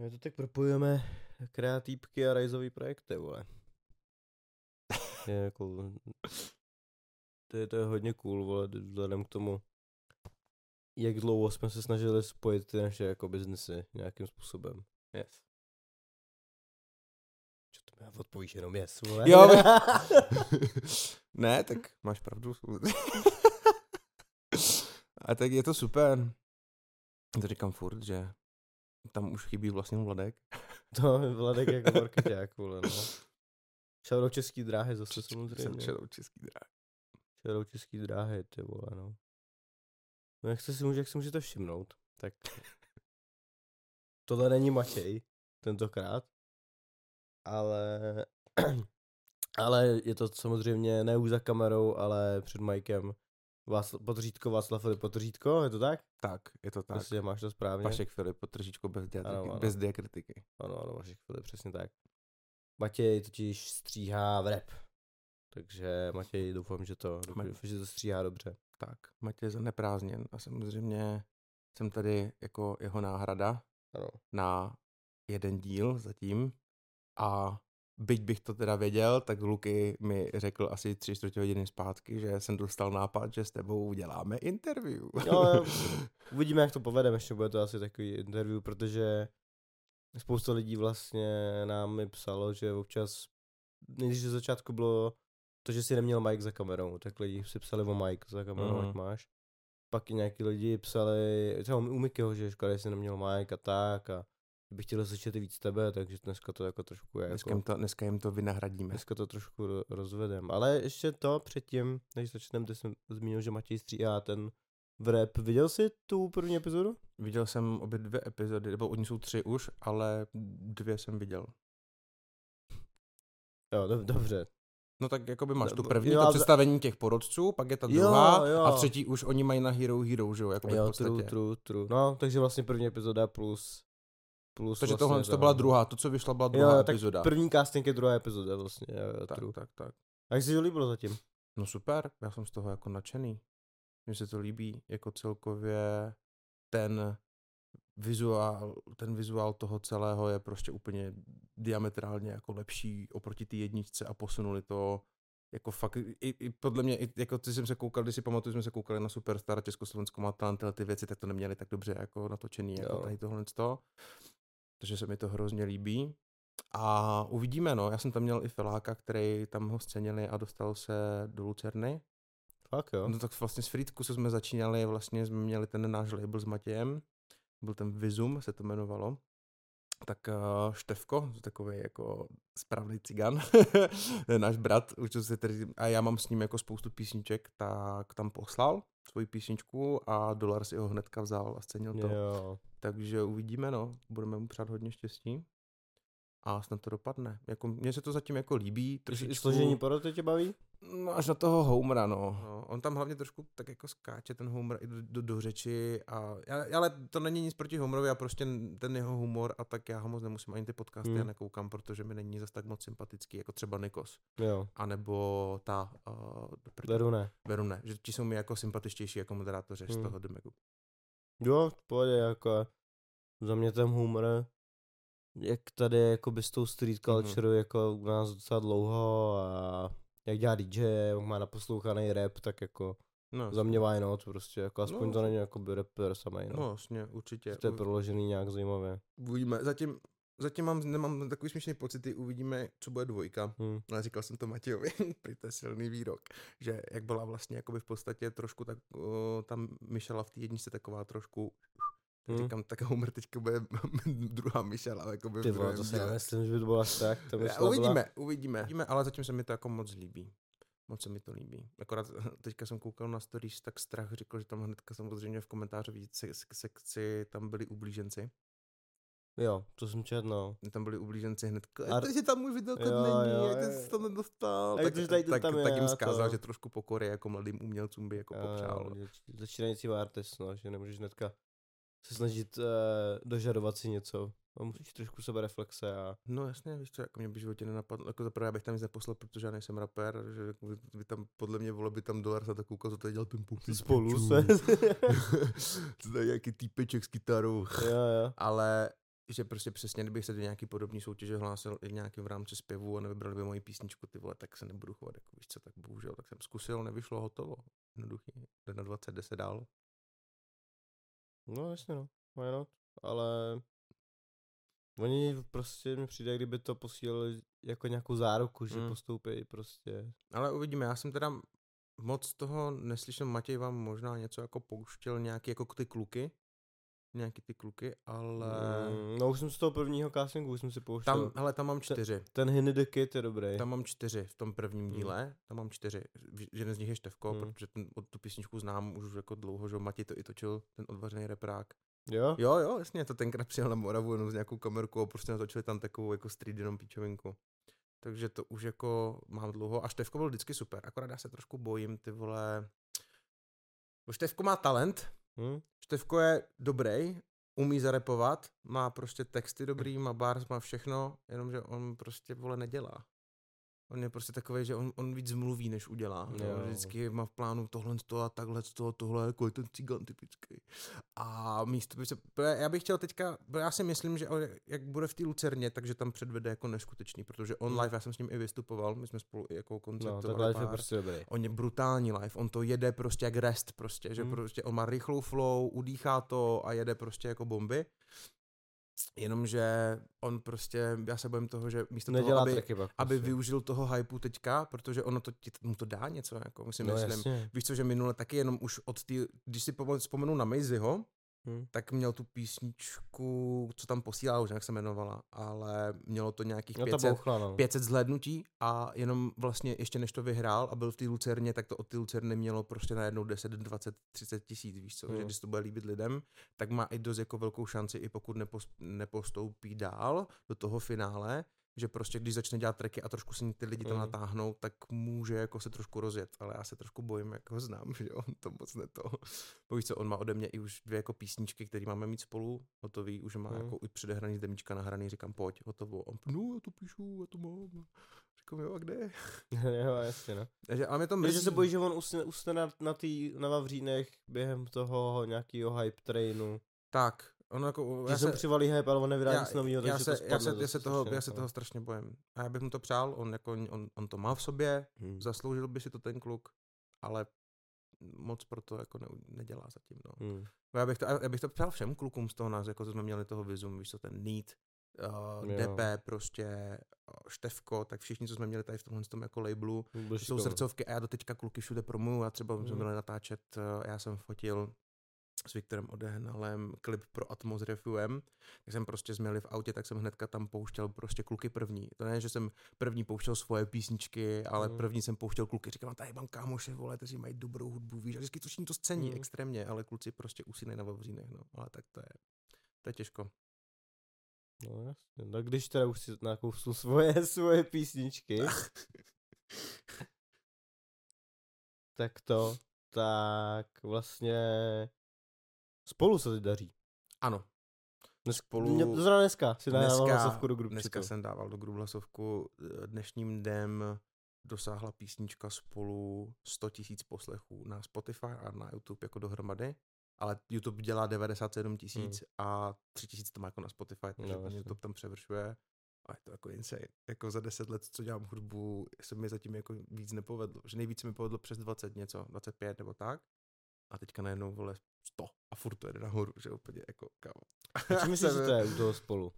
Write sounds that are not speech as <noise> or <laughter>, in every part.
My to tak propojujeme kreatívky a rajzový projekty, vole. Je jako, to je, to je hodně cool, vole, vzhledem k tomu, jak dlouho jsme se snažili spojit ty naše jako biznesy nějakým způsobem. Yes. Čo to mě odpovíš jenom yes, vole? Jo, <laughs> ne, tak máš pravdu. <laughs> A tak je to super. To říkám furt, že tam už chybí vlastně Vladek. <laughs> to je Vladek jako marketák, vole, no. Shoutout český dráhy zase samozřejmě. Shoutout český dráhy. Shoutout český dráhy, ty vole, no. No jak, se si, může, jak si můžete všimnout, tak <laughs> tohle není Matěj tentokrát, ale <clears throat> ale je to samozřejmě ne už za kamerou, ale před Mikem. Vás, potržítko Václav Filip Potržítko, je to tak? Tak, je to tak. Myslím, máš to správně. Vašek Filip Potržítko bez, diakritiky, Ano, ano. bez diakritiky. Ano, ano, Vašek Filip, přesně tak. Matěj totiž stříhá v rap. Takže Matěj, doufám, že to, doufám, že to stříhá dobře. Tak, Matěj je zaneprázdněn a samozřejmě jsem tady jako jeho náhrada Ano. na jeden díl zatím a byť bych to teda věděl, tak Luky mi řekl asi tři čtvrtě hodiny zpátky, že jsem dostal nápad, že s tebou uděláme interview. No, <laughs> uvidíme, jak to povedeme, ještě bude to asi takový interview, protože spousta lidí vlastně nám mi psalo, že občas, nejdřív ze začátku bylo to, že si neměl mic za kamerou, tak lidi si psali o mic za kamerou, Mhm. ať máš. Pak i nějaký lidi psali, třeba u Mikyho, že škoda, že si neměl mic a tak a bych chtěl slyšet víc tebe, takže dneska to jako trošku je Dneska jako, jim to, dneska jim to vynahradíme. dneska to trošku ro- rozvedem. Ale ještě to předtím, než začneme, ty jsem zmínil, že Matěj stříhá ten v rap. Viděl jsi tu první epizodu? Viděl jsem obě dvě epizody, nebo oni jsou tři už, ale dvě jsem viděl. <laughs> Jo, do, dobře. No tak jakoby máš tu první, jo, to představení těch porodců, pak je ta Jo, druhá jo. a třetí už oni mají na Hero Hero, že jo, jakoby v Jo, podstatě. true, true, true. No, takže vlastně první epizoda plus... plus Takže vlastně tohle to byla druhá, to, co vyšla, byla druhá Jo, tak epizoda. první casting je druhá epizoda vlastně, jo, jo, tak, true. tak, tak. A jak jsi to líbilo zatím? No super, já jsem z toho jako nadšený. Mně se to líbí, jako celkově ten vizuál, ten vizuál toho celého je prostě úplně diametrálně jako lepší oproti té jedničce a posunuli to jako fakt, i, i podle mě, i, jako ty jsem se koukal, když si pamatuju, jsme se koukali na Superstar Československo má talent, tyhle ty věci, tak to neměli tak dobře jako natočený, jako Jo. tady tohle to. Takže se mi to hrozně líbí. A uvidíme, no. Já jsem tam měl i Feláka, který tam ho scenili a dostal se do Lucerny. Fakt jo. No tak vlastně s Frýdku, co jsme začínali, vlastně jsme měli ten náš label s Matějem, byl ten Vizum, se to jmenovalo. Tak uh, Števko, takový jako správný cigan, <laughs> náš brat, učil se tedy, a já mám s ním jako spoustu písniček, tak tam poslal svoji písničku a Dolar si ho hnedka vzal a scenil to. Jo. Takže uvidíme, no, budeme mu přát hodně štěstí a snad to dopadne. Jako, mně se to zatím jako líbí. I Trošičku, složení poroty tě baví? No, až na toho Homera, no. no. On tam hlavně trošku tak jako skáče ten Homer i do, do, do řeči, a, já- ale to není nic proti Homerovi, já prostě ten jeho humor a tak já ho moc nemusím ani ty podcasty Hmm. hmm. nekoukám, protože mi není zas tak moc sympatický, jako třeba Nikos, Jo. a nebo ta uh, Beru ne. Verune, že ti jsou mi jako sympatičtější jako moderátoři z Hmm. toho Demegu. Jo, v pohodě, jako za mě ten humor, jak tady jako by s tou street culture Mhm. jako u nás docela dlouho a jak dělá DJ, jak má naposlouchaný rap, tak jako No, za mě why not, prostě jako aspoň No. to není jako by rapper samej, no. no jasně, určitě. To je proložený nějak zajímavě. Uvidíme, zatím, zatím mám, nemám takový směšný pocity, uvidíme, co bude dvojka. Hm. Ale říkal jsem to Matějovi, <laughs> to je silný výrok, že jak byla vlastně jakoby v podstatě trošku tak, o, tam Michela v té jedničce taková trošku, tak Hm. říkám, tak Homer teďka bude <laughs> druhá Michela, jakoby Ty v vole, to díle. nemyslím, že by to bylo až tak. To Já, myšla byla- uvidíme, uvidíme, uvidíme, ale zatím se mi to jako moc líbí. Moc se mi to líbí. Akorát <laughs> teďka jsem koukal na stories, tak strach řekl, že tam hnedka samozřejmě v komentářové sek- sekci tam byli ublíženci. Jo, to jsem četl, no. Tam byli ublíženci hnedka. A- A takže tam můj videokod Jo, není, jo, jak jo, jo. jsi to nedostal. Tak, tady to tak, tam je tak jim zkázal, to. že trošku pokory jako mladým umělcům by jako popřál. Jo, začínající artist, no, že nemůžeš hnedka se snažit uh, dožadovat si něco. A musíš trošku sebe reflexe a No jasně, víš co, jako mě by v životě nenapadlo, jako zaprvé já bych tam nic neposlal, protože já nejsem rapper, že jako by, by tam, podle mě vole by tam dolar za tak koukal, co tady dělal ten puk. spolu se. <laughs> to je nějaký týpeček s kytarou. jo, jo. Ale že prostě přesně, kdybych se do nějaký podobný soutěže hlásil i nějakým v rámci zpěvu a nevybrali by moji písničku, ty vole, tak se nebudu chovat, jako víš co, tak bohužel, tak jsem zkusil, nevyšlo, hotovo. Jednoduchý, jde na 20, 10 dál. No jasně no, why not? Ale oni prostě mi přijde, kdyby to posílali jako nějakou záruku, že mm. postoupí prostě. Ale uvidíme, já jsem teda moc toho neslyšel, Matěj vám možná něco jako pouštěl, nějaký jako ty kluky, nějaký ty kluky, ale Mm, no už jsem z toho prvního castingu, už jsem si pouštěl. tam, hele, tam mám čtyři. Ten Hinny the Kid je dobrý. Tam mám čtyři v tom prvním Hmm. díle, tam mám čtyři. Jeden z nich je Števko, Hmm. protože ten, od tu písničku znám už jako dlouho, že Matěj to i točil, ten odvařený reprák. Jo? Jo, jo, jasně, to tenkrát přijel na Moravu jenom s nějakou kamerkou a prostě natočili tam takovou jako street jenom píčovinku. Takže to už jako mám dlouho. A Števko byl vždycky super, akorát já se trošku bojím, ty vole. Števko má talent, Hm? Števko je dobrý, umí zarepovat, má prostě texty dobrý, má bars, má všechno, jenomže on prostě vole nedělá. On je prostě takový, že on, on víc mluví, než udělá. Jo. Jo. Vždycky má v plánu tohle to a takhle to, tohle, jako je ten cigan typický. A místo by se, já bych chtěl teďka, já si myslím, že jak bude v té Lucerně, takže tam předvede jako neskutečný, protože on Hmm. live, já jsem s ním i vystupoval, my jsme spolu i jako No, koncertovali tak live je prostě dobrý. On je brutální live, on to jede prostě jak rest prostě, že Hmm. prostě on má rychlou flow, udýchá to a jede prostě jako bomby. Jenomže on prostě, já se bojím toho, že místo toho, Nedělá aby, tracky pak. aby prostě. využil toho hypeu teďka, protože ono to, ti- mu to dá něco, jako my si no, myslím. jasně. Víš co, že minule taky jenom už od té, když si vzpomenu na Mazyho, Hm. tak měl tu písničku, co tam posílal, už jak se jmenovala, ale mělo to nějakých No ta 500, bouchla, no. 500 zhlédnutí a jenom vlastně ještě než to vyhrál a byl v té Lucerně, tak to od té Lucerny mělo prostě najednou 10, 20, 30 tisíc, víš co, Hmm. že když to bude líbit lidem, tak má i dost jako velkou šanci, i pokud nepos, nepostoupí dál do toho finále, že prostě když začne dělat treky a trošku se ty lidi tam Hmm. natáhnou, tak může jako se trošku rozjet, ale já se trošku bojím, jak ho znám, <laughs> že on to moc ne to. Bo víš co, on má ode mě i už dvě jako písničky, které máme mít spolu, hotový, už má Hmm. jako i předehraný z demíčka nahraný, říkám pojď, hotovo. On, no, já to píšu, já to mám. Říkám, jo, a kde? <laughs> jo, jasně, no. Takže, ale mě to Takže mrzí. se bojí, že on usne, usne na, na, tý, na Vavřínech během toho nějakého hype trainu. Tak, ono jako, Že se přivalí hype, ale on nevydá já, nic nového, já, se, to já, se, já, se toho, strašně, já se no. toho strašně bojím. A já bych mu to přál, on, jako, on, on to má v sobě, Hm. zasloužil by si to ten kluk, ale moc pro to jako ne, nedělá zatím. No. Hm. Já bych to, já bych to přál všem klukům z toho nás, jako co jsme měli toho vizum, víš co, ten Need, uh, Jo. DP, prostě uh, Števko, tak všichni, co jsme měli tady v tomhle tom jako labelu, Byl To jsou srdcovky a já do teďka kluky všude promuju. Já třeba jsme Mhm. byli natáčet, eh, já jsem fotil s Viktorem Odehnalem klip pro Atmos Refuem, tak jsem prostě jsme jeli v autě, tak jsem hnedka tam pouštěl prostě kluky první. To ne, že jsem první pouštěl svoje písničky, ale Mhm. první jsem pouštěl kluky. Říkám, tady mám kámoše, vole, kteří mají dobrou hudbu, víš, a vždycky to to scení Mhm. extrémně, ale kluci prostě usínají na Vavřínech, no, ale tak to je, to je těžko. No jasně, tak když teda už si nakousnu svoje, <laughs> svoje písničky, <laughs> tak to, tak vlastně spolu se teď daří. Ano, Dnes, Spolu- Mě, to zrovna dneska si Dneska- hlasovku do grupy. Dneska jsem dával do grup hlasovku, eh, dnešním dnem dosáhla písnička spolu 100 tisíc poslechů na Spotify a na YouTube jako dohromady, ale YouTube dělá 97 tisíc a 3 tisíc to má jako na Spotify, takže No. YouTube tam převršuje. A je to jako insane. Jako za 10 let, co dělám hudbu, se mi zatím jako víc nepovedlo. Že nejvíc se mi povedlo přes 20 něco, 25 nebo tak. A teďka najednou vole 100 a furt to jede nahoru, že úplně jako kámo. Co <laughs> myslíš, že to je u toho spolu?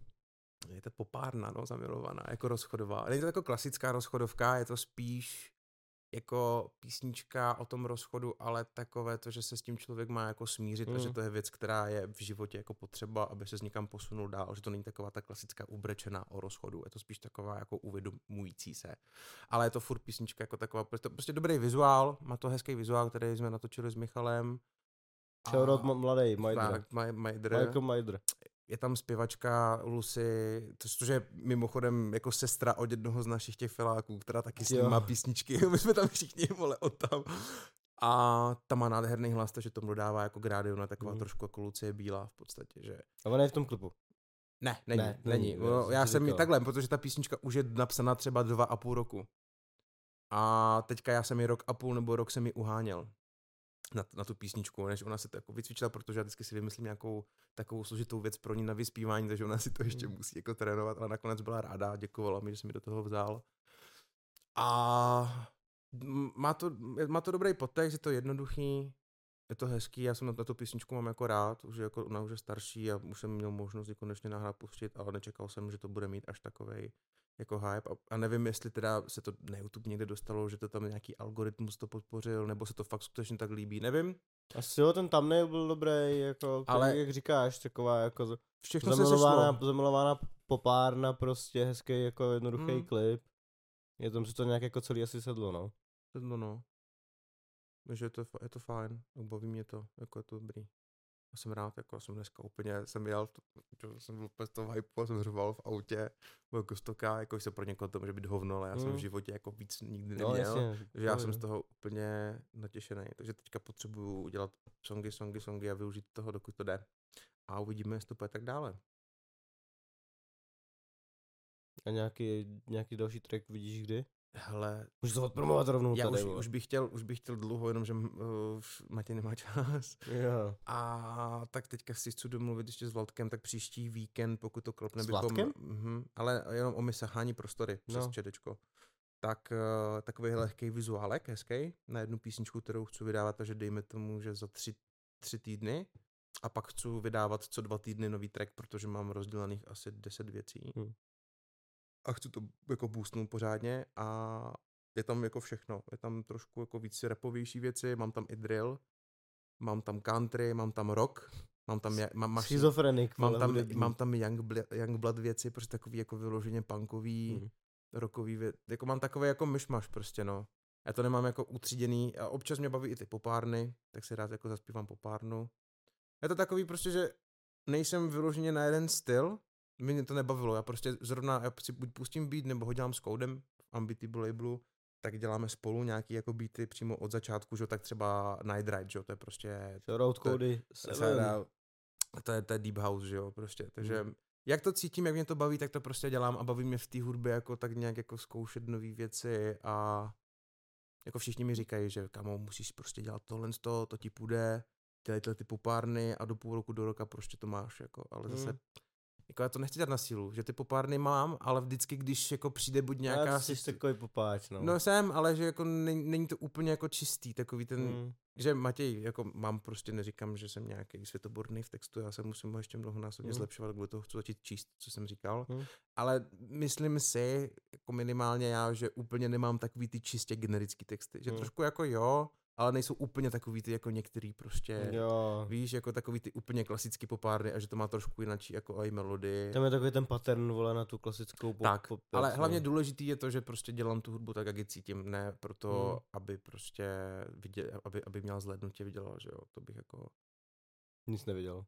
Je to popárna, no, zamilovaná, jako rozchodová. Není to jako klasická rozchodovka, je to spíš jako písnička o tom rozchodu, ale takové to, že se s tím člověk má jako smířit mm. a že Mm. to je věc, která je v životě jako potřeba, aby se s někam posunul dál, že to není taková ta klasická ubrečená o rozchodu, je to spíš taková jako uvědomující se. Ale je to furt písnička jako taková, prostě, prostě dobrý vizuál, má to hezký vizuál, který jsme natočili s Michalem. Shoutout mladej, Majdr. Majdr. Michael Majdr. Je tam zpěvačka Lucy, což je mimochodem jako sestra od jednoho z našich těch filáků, která taky má písničky. <laughs> My jsme tam všichni, vole, od tam. A ta má nádherný hlas, takže to dodává jako grádiona, taková Mhm. trošku jako Lucie Bílá v podstatě, že... A ona je v tom klipu. Ne, není, Ne, ne, není. jo, No, já jsem ji takhle, protože ta písnička už je napsaná třeba dva a půl roku. A teďka já jsem ji rok a půl nebo rok jsem ji uháněl. Na, na tu písničku, než ona si to jako vycvičila, protože já vždycky si vymyslím nějakou takovou složitou věc pro ní na vyspívání, takže ona si to ještě Mm. musí jako trénovat, ale nakonec byla ráda, děkovala mi, že jsi mi do toho vzal. A má to, má to dobrý podtext, je to jednoduchý, je to hezký, já jsem na, na tu písničku mám jako rád, už je jako, ona už je starší a už jsem měl možnost ji konečně nahrát pustit, ale nečekal jsem, že to bude mít až takovej jako hype a, a nevím, jestli teda se to na YouTube někde dostalo, že to tam nějaký algoritmus to podpořil, nebo se to fakt skutečně tak líbí, nevím. Asi jo, ten thumbnail byl dobrý, jako, Ale- ale jak říkáš, taková jako Všechno se zamilovaná, sešlo. zamilovaná popárna, prostě hezký, jako jednoduchý Mm. klip. Je tam si to nějak jako celý asi sedlo, no. No, no. Takže je to, je to fajn, baví mě to, jako je to dobrý. Jsem rád, jako jsem dneska úplně, jsem jel, to, to, jsem toho hypu a jsem řval v autě, byl jako stoká, jako se pro někoho to může být hovno, ale já jsem Mm. v životě jako víc nikdy No, neměl. jasně. že já jsem z toho úplně natěšený. Takže teďka potřebuju udělat songy, songy, songy a využít toho, dokud to jde. A uvidíme, jestli to půjde tak dále. A nějaký, nějaký další track vidíš kdy? Hele, Můžeš to odpromovat rovnou já tady, už, už, bych chtěl, už bych chtěl dlouho, jenomže uh, už Matěj nemá čas. Jo. A tak teďka si chci domluvit ještě s Valdkem, tak příští víkend, pokud to klapne, S bychom... Vladkem? Mhm, ale jenom o my sahání prostory přes No. čedečko. Tak uh, takový lehký vizuálek, hezký, na jednu písničku, kterou chci vydávat, takže dejme tomu, že za tři, tři týdny. A pak chci vydávat co dva týdny nový track, protože mám rozdělených asi 10 věcí. Hmm. A chci to jako boostnout pořádně a je tam jako všechno. Je tam trošku jako víc rapovější věci, mám tam i drill, mám tam country, mám tam rock, mám tam, ja- mám, máš, Schizofrenik, mám tam, hudební. mám tam young, bl- young blood věci, prostě takový jako vyloženě punkový, Hmm. rokový věc, jako mám takové jako myšmaš prostě no. Já to nemám jako utříděný a občas mě baví i ty popárny, tak si rád jako zaspívám popárnu. Je to takový prostě, že nejsem vyloženě na jeden styl, mě to nebavilo, já prostě zrovna, já si buď pustím beat, nebo ho dělám s Codem v Ambitible labelu, tak děláme spolu nějaký jako beaty přímo od začátku, že tak třeba Night Ride, že jo, to je prostě Shoutout to- Cody. to je, to je deep house, že jo, prostě, takže Hmm. jak to cítím, jak mě to baví, tak to prostě dělám a baví mě v té hudbě jako tak nějak jako zkoušet nové věci a jako všichni mi říkají, že kamo, musíš prostě dělat tohle, to, to ti půjde, dělej tyhle ty popárny a do půl roku, do roka prostě to máš, jako, ale zase, Hmm. Jako já to nechci dělat na sílu, že ty popárny mám, ale vždycky, když jako přijde buď nějaká... Já jsi takový popáč, no. No jsem, ale že jako není, není to úplně jako čistý, takový ten, Hmm. že Matěj, jako mám prostě, neříkám, že jsem nějaký světoborný v textu, já se musím ho ještě mnohonásobně Mm. zlepšovat, kvůli toho chci začít číst, co jsem říkal, Mm. ale myslím si, jako minimálně já, že úplně nemám takový ty čistě generický texty, že Mm. trošku jako jo, ale nejsou úplně takový ty jako některý prostě, Jo. víš, jako takový ty úplně klasický popárny a že to má trošku jinačí jako i melodii. Tam je takový ten pattern, vole, na tu klasickou pop. Tak, pop ale věc, hlavně no. důležitý je to, že prostě dělám tu hudbu tak, jak ji cítím, ne proto, Hmm. aby prostě viděl, aby, aby měla zhlédnutě vydělala, že jo, to bych jako... Nic neviděl.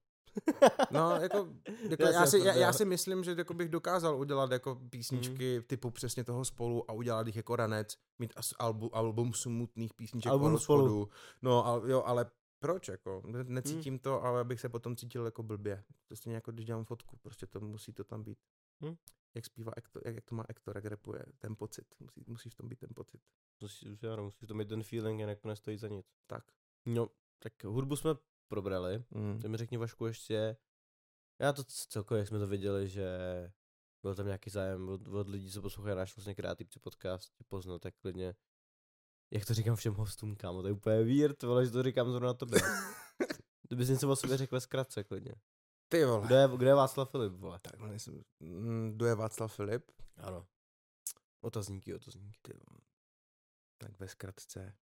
No, jako, <laughs> jako Já já, si, já, já prdel. si myslím, že jako bych dokázal udělat jako písničky typu přesně toho spolu a udělat jich jako ranec, mít as, albu, album smutných písniček Album o rozchodu. spolu. No, a, jo, ale proč jako? Ne- Necítím to, ale abych se potom cítil jako blbě. To stejně jako když dělám fotku, prostě to musí to tam být. Hm. Jak zpívá Ektor, jak, jak to má Ektor, jak rapuje, ten pocit, musí, musí v tom být ten pocit. Musíš, ano, musíš to mít ten feeling, jinak to nestojí za nic. Tak. No, tak hudbu jsme probrali. Mm. Ty mi řekni Vašku ještě, já to celkově, jak jsme to viděli, že byl tam nějaký zájem od, od lidí, co poslouchají náš vlastně kreativci podcast, tě poznal, tak klidně, jak to říkám všem hostům, kámo, to je úplně weird, vole, že to říkám zrovna tobě. <laughs> Kdybys něco o sobě řekl ve zkratce, klidně. Ty vole. Kdo je, kdo je Václav Filip, vole? Takhle nejsem. Mm, Kdo je Václav Filip? Ano. Otazníky, otazníky. Ty vole. Tak ve zkratce.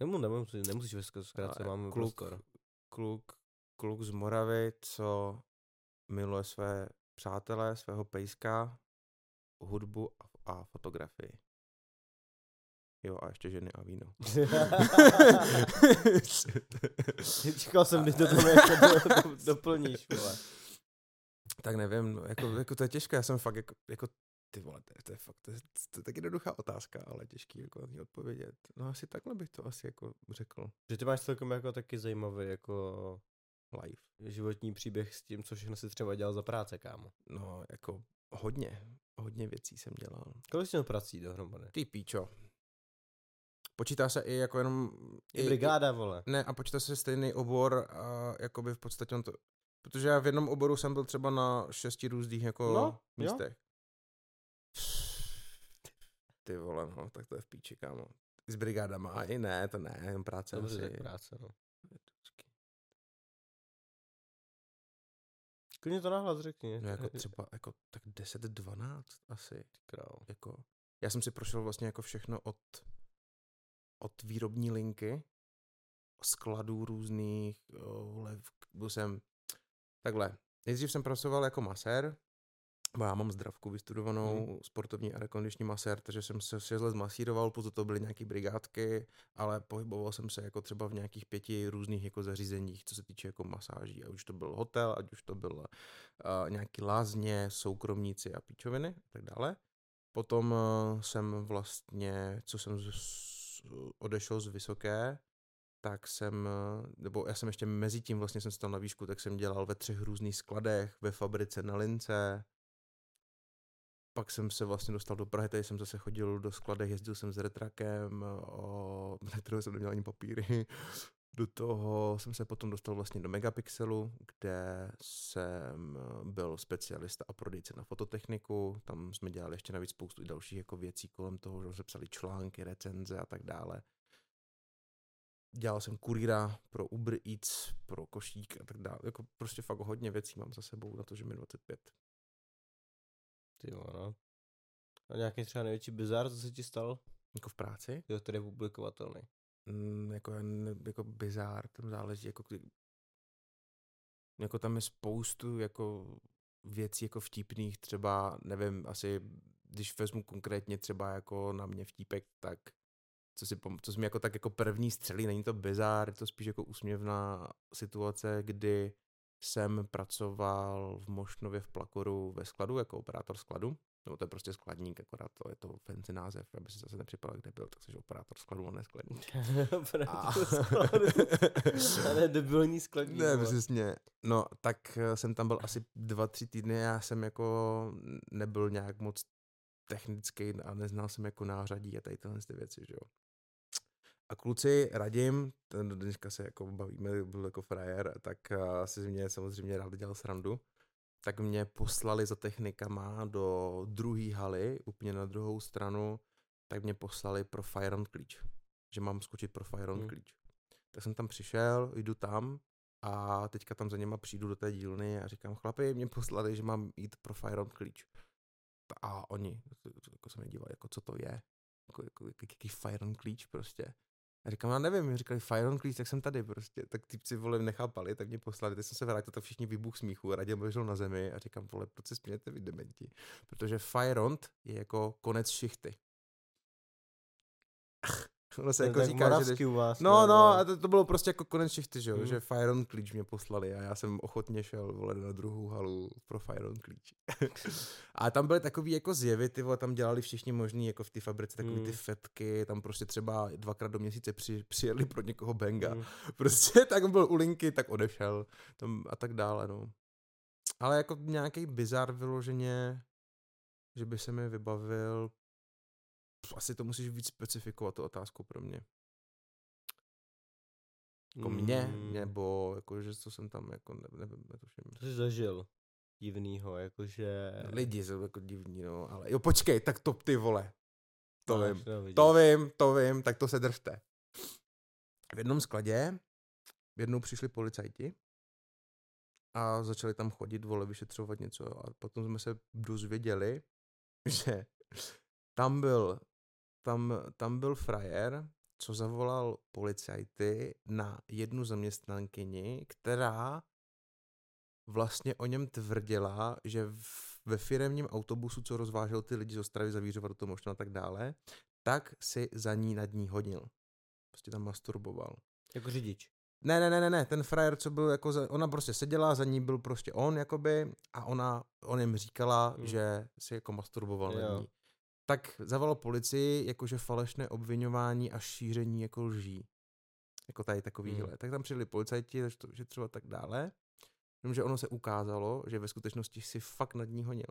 Nemu, nemusíš, nemusíš ve zkratce, máme kluk, prostor. Kluk, kluk z Moravy, co miluje své přátelé, svého pejska, hudbu a, a fotografii. Jo, a ještě ženy a víno. <laughs> Čekal jsem, kdy to tam jako do, do, doplníš, vole. tak nevím, no, jako, jako to je těžké, já jsem fakt jako, jako ty vole, to je, to je fakt, to je, to je tak jednoduchá otázka, ale těžký jako na ní odpovědět. No asi takhle bych to asi jako řekl. Že ty máš celkem jako taky zajímavý jako Live. životní příběh s tím, co všechno si třeba dělal za práce, kámo. No, jako hodně, hodně věcí jsem dělal. Kolik jsi měl prací dohromady? Ty píčo. Počítá se i jako jenom... I brigáda, vole. Ne, a počítá se stejný obor, a jakoby v podstatě on to... Protože já v jednom oboru jsem byl třeba na šesti různých jako No, místech. Ty vole, no, tak to je v píči, kámo. S brigádama, a i ne, to ne, jen práce Dobře, asi. tak práce, no. Klidně to nahlas řekni. No jako třeba jako tak 10-12 asi. Král. Jako, já jsem si prošel vlastně jako všechno od, od výrobní linky, skladů různých, jo, lev, byl jsem, takhle, nejdřív jsem pracoval jako masér, já mám zdravku vystudovanou, hmm. sportovní a rekondiční masér, takže jsem se 6 let masíroval, potom to byly nějaké brigádky, ale pohyboval jsem se jako třeba v nějakých pěti různých jako zařízeních, co se týče jako masáží, ať už to byl hotel, ať už to byl uh, nějaký lázně, soukromníci a píčoviny a tak dále. Potom uh, jsem vlastně, co jsem z, odešel z Vysoké, tak jsem, nebo já jsem ještě mezi tím vlastně jsem stal na výšku, tak jsem dělal ve třech různých skladech, ve fabrice na lince, pak jsem se vlastně dostal do Prahy, tady jsem zase chodil do skladech, jezdil jsem s retrakem, o, na kterého jsem neměl ani papíry. <laughs> Do toho jsem se potom dostal vlastně do Megapixelu, kde jsem byl specialista a prodejce na fototechniku. Tam jsme dělali ještě navíc spoustu dalších jako věcí kolem toho, že se psali články, recenze a tak dále. Dělal jsem kurýra pro Uber Eats, pro košík a tak dále. Jako prostě fakt hodně věcí mám za sebou na to, že mi 25. Ty jo, no. A nějaký třeba největší bizar, co se ti stal? Jako v práci? Jo, který je publikovatelný. Mm, jako, jako bizár, tam záleží, jako, jako tam je spoustu jako věcí jako vtipných, třeba, nevím, asi, když vezmu konkrétně třeba jako na mě vtípek, tak co, si, co mi jako tak jako první střelí, není to bizár, je to spíš jako úsměvná situace, kdy jsem pracoval v Mošnově v Plakoru ve skladu jako operátor skladu. No to je prostě skladník, akorát to je to fancy název, aby si zase nepřipadal, kde byl, tak jsi operátor skladu a ne skladník. <laughs> operátor skladu. <laughs> a ne debilní skladník. Ne, přesně. No, tak eh, jsem tam byl asi dva, tři týdny, já jsem jako nebyl nějak moc technický a neznal jsem jako nářadí a tady tyhle ty věci, že jo. A kluci, radím, ten dneska se jako bavíme, byl jako frajer, tak uh, si mě samozřejmě rád dělal srandu, tak mě poslali za technikama do druhé haly, úplně na druhou stranu, tak mě poslali pro Fire on klíč, že mám skočit pro Fire on hmm. klíč. Tak jsem tam přišel, jdu tam a teďka tam za něma přijdu do té dílny a říkám, chlapi, mě poslali, že mám jít pro Fire on klíč. A oni, jako se mi dívali, jako co to je, jako, jako, jaký Fire on klíč prostě. A říkám, já nevím, říkali Fire on Cleese, tak jsem tady prostě. Tak typci vole nechápali, tak mě poslali, teď jsem se vrátil, tak všichni výbuch smíchu, Raděm ležel na zemi a říkám, vole, proč se smějete vy dementi? Protože Fire on je jako konec šichty. Ono se To jako říká, že jdeš... u vás. No, ne, no, a to, to bylo prostě jako konec šichty, že jo, Hmm. že Fire on klíč mě poslali a já jsem ochotně šel, vole, na druhou halu pro Fire on klíč. <laughs> a tam byly takový jako zjevy, ty vole, tam dělali všichni možný, jako v té fabrice, takový ty Hmm. fetky, tam prostě třeba dvakrát do měsíce při, přijeli pro někoho benga. Hmm. <laughs> Prostě tak byl u linky, tak odešel tam a tak dále, no. Ale jako nějaký bizar vyloženě, že by se mi vybavil, pf, asi to musíš víc specifikovat, tu otázku pro mě. Jako mě, Mm, nebo jako, že co jsem tam, jako ne, nevím, netuším. To jsi zažil divnýho, jakože... Lidi jsou jako divní, no, ale jo, počkej, tak to ty vole. To Máš, vím, no, vidíš. to vím, to vím, tak to se držte. V jednom skladě jednou přišli policajti a začali tam chodit, vole, vyšetřovat něco a potom jsme se dozvěděli, <laughs> že tam byl, tam, tam byl frajer, co zavolal policajty na jednu zaměstnankyni, která vlastně o něm tvrdila, že v, ve firemním autobusu, co rozvážel ty lidi z Ostravy, Zavířova do toho možná a tak dále, tak si za ní nad ní hodil. Prostě tam masturboval. Jako řidič. Ne, ne, ne, ne, ne, ten frajer, co byl jako, za, ona prostě seděla, za ní byl prostě on, jakoby, a ona, on jim říkala, Hmm. že si jako masturboval Jo. nad ní. Tak zavolal policii, jakože falešné obvinování a šíření jako lží. Jako tady takovýhle. Hmm. Tak tam přijeli policajti, že to- že třeba tak dále. Jenomže ono se ukázalo, že ve skutečnosti si fakt nad ní honil.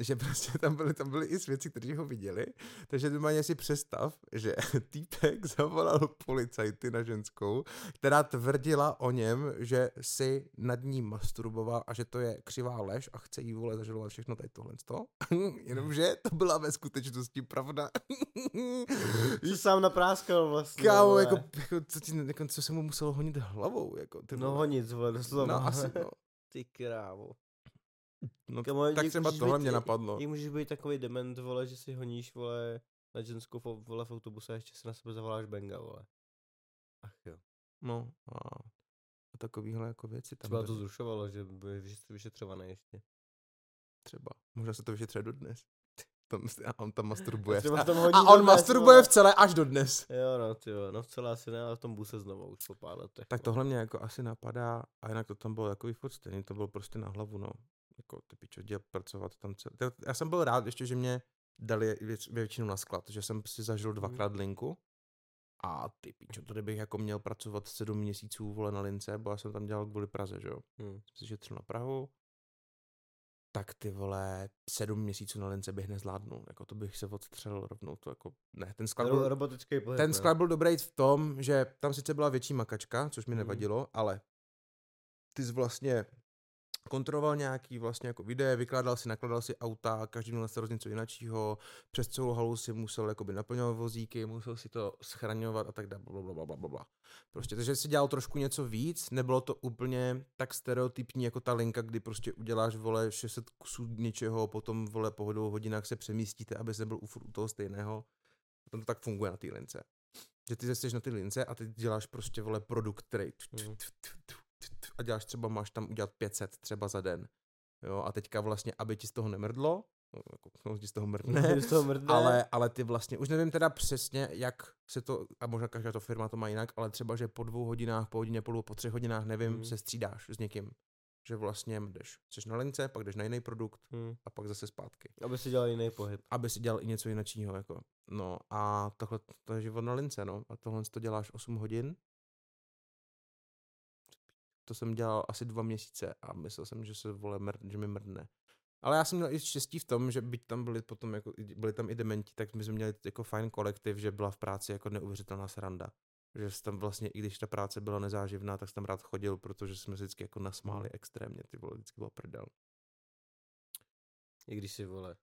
Že prostě tam byly, tam byly i svědci, kteří ho viděli, takže normálně si představ, že <laughs> týpek zavolal policajty na ženskou, která tvrdila o něm, že si nad ní masturboval a že to je křivá lež a chce jí vole zažalovat všechno tady tohle. <laughs> Jenomže to byla ve skutečnosti pravda. <laughs> Jsi sám napráskal vlastně. Kámo, jako, jako, co, ti, jako, co se mu muselo honit hlavou, jako, ty No honit, vole, doslova. No, asi, no. Ty krávo. No Kamo, tak třeba tohle být- mě napadlo. Jak můžeš být takový dement, vole, že si honíš, vole, na ženskou vole v autobuse a ještě si na sebe zavoláš benga, vole. Ach jo. No a, takovýhle jako věci tam Třeba to zrušovalo, že by jsi vyšetřovaný ještě. třeba. Možná se to vyšetřuje do dnes. <laughs> Tam, a on tam masturbuje. A, tam a on dnes, masturbuje vole. v celé až do dnes. Jo, no, ty jo, no v celé asi ne, ale v tom buse znovu už po pár letech. Tak tohle mě jako asi napadá a jinak to tam bylo takový furt stejný, to bylo prostě na hlavu, no. Jako ty pičo, děl pracovat tam celý. Já jsem byl rád ještě, že mě dali věc, většinu na sklad, že jsem si zažil dvakrát linku a ty pičo, to kdybych jako měl pracovat sedm měsíců vole na lince, bo já jsem tam dělal kvůli Praze, že jo. Hm. Jsem si šetřil na Prahu, tak ty vole, sedm měsíců na lince bych nezvládnul, jako to bych se odstřelil rovnou, to jako, ne, ten sklad byl, robotický pohyb, ten sklad byl dobrý v tom, že tam sice byla větší makačka, což mi Mhm. nevadilo, ale ty jsi vlastně kontroloval nějaký vlastně jako videa, vykládal si, nakladal si auta, každý měl na starost něco jiného, přes celou halu si musel jakoby naplňovat vozíky, musel si to schraňovat a tak dále, bla, bla, bla, bla. Prostě, takže si dělal trošku něco víc, nebylo to úplně tak stereotypní jako ta linka, kdy prostě uděláš, vole, 600 kusů něčeho, potom, vole, po dvou hodinách se přemístíte, aby se byl u toho stejného. To tak funguje na té lince. Že ty jsi na ty lince a ty děláš prostě, vole, produkt, který. A děláš třeba, máš tam udělat 500 třeba za den. Jo, a teďka vlastně, aby ti z toho nemrdlo, no, jako, no, ti z toho mrdne, <laughs> Z toho mrdne. ale, ale ty vlastně, už nevím teda přesně, jak se to, a možná každá to firma to má jinak, ale třeba, že po dvou hodinách, po hodině, půl, po třech hodinách, nevím, Mhm. se střídáš s někým. Že vlastně jdeš, jsi na lince, pak jdeš na jiný produkt Hm. a pak zase zpátky. Aby si dělal jiný pohyb. Aby si dělal i něco jiného, jako. No a tohle, to je život na lince, no. A tohle to děláš 8 hodin. To jsem dělal asi dva měsíce a myslel jsem, že se vole, mrd, že mi mrdne. Ale já jsem měl i štěstí v tom, že byť tam byli potom jako, byli tam i dementi, tak my jsme měli jako fajn kolektiv, že byla v práci jako neuvěřitelná sranda. Že jsi tam vlastně, i když ta práce byla nezáživná, tak jsem tam rád chodil, protože jsme se vždycky jako nasmáli extrémně, ty vole, vždycky bylo prdel. I když si, vole,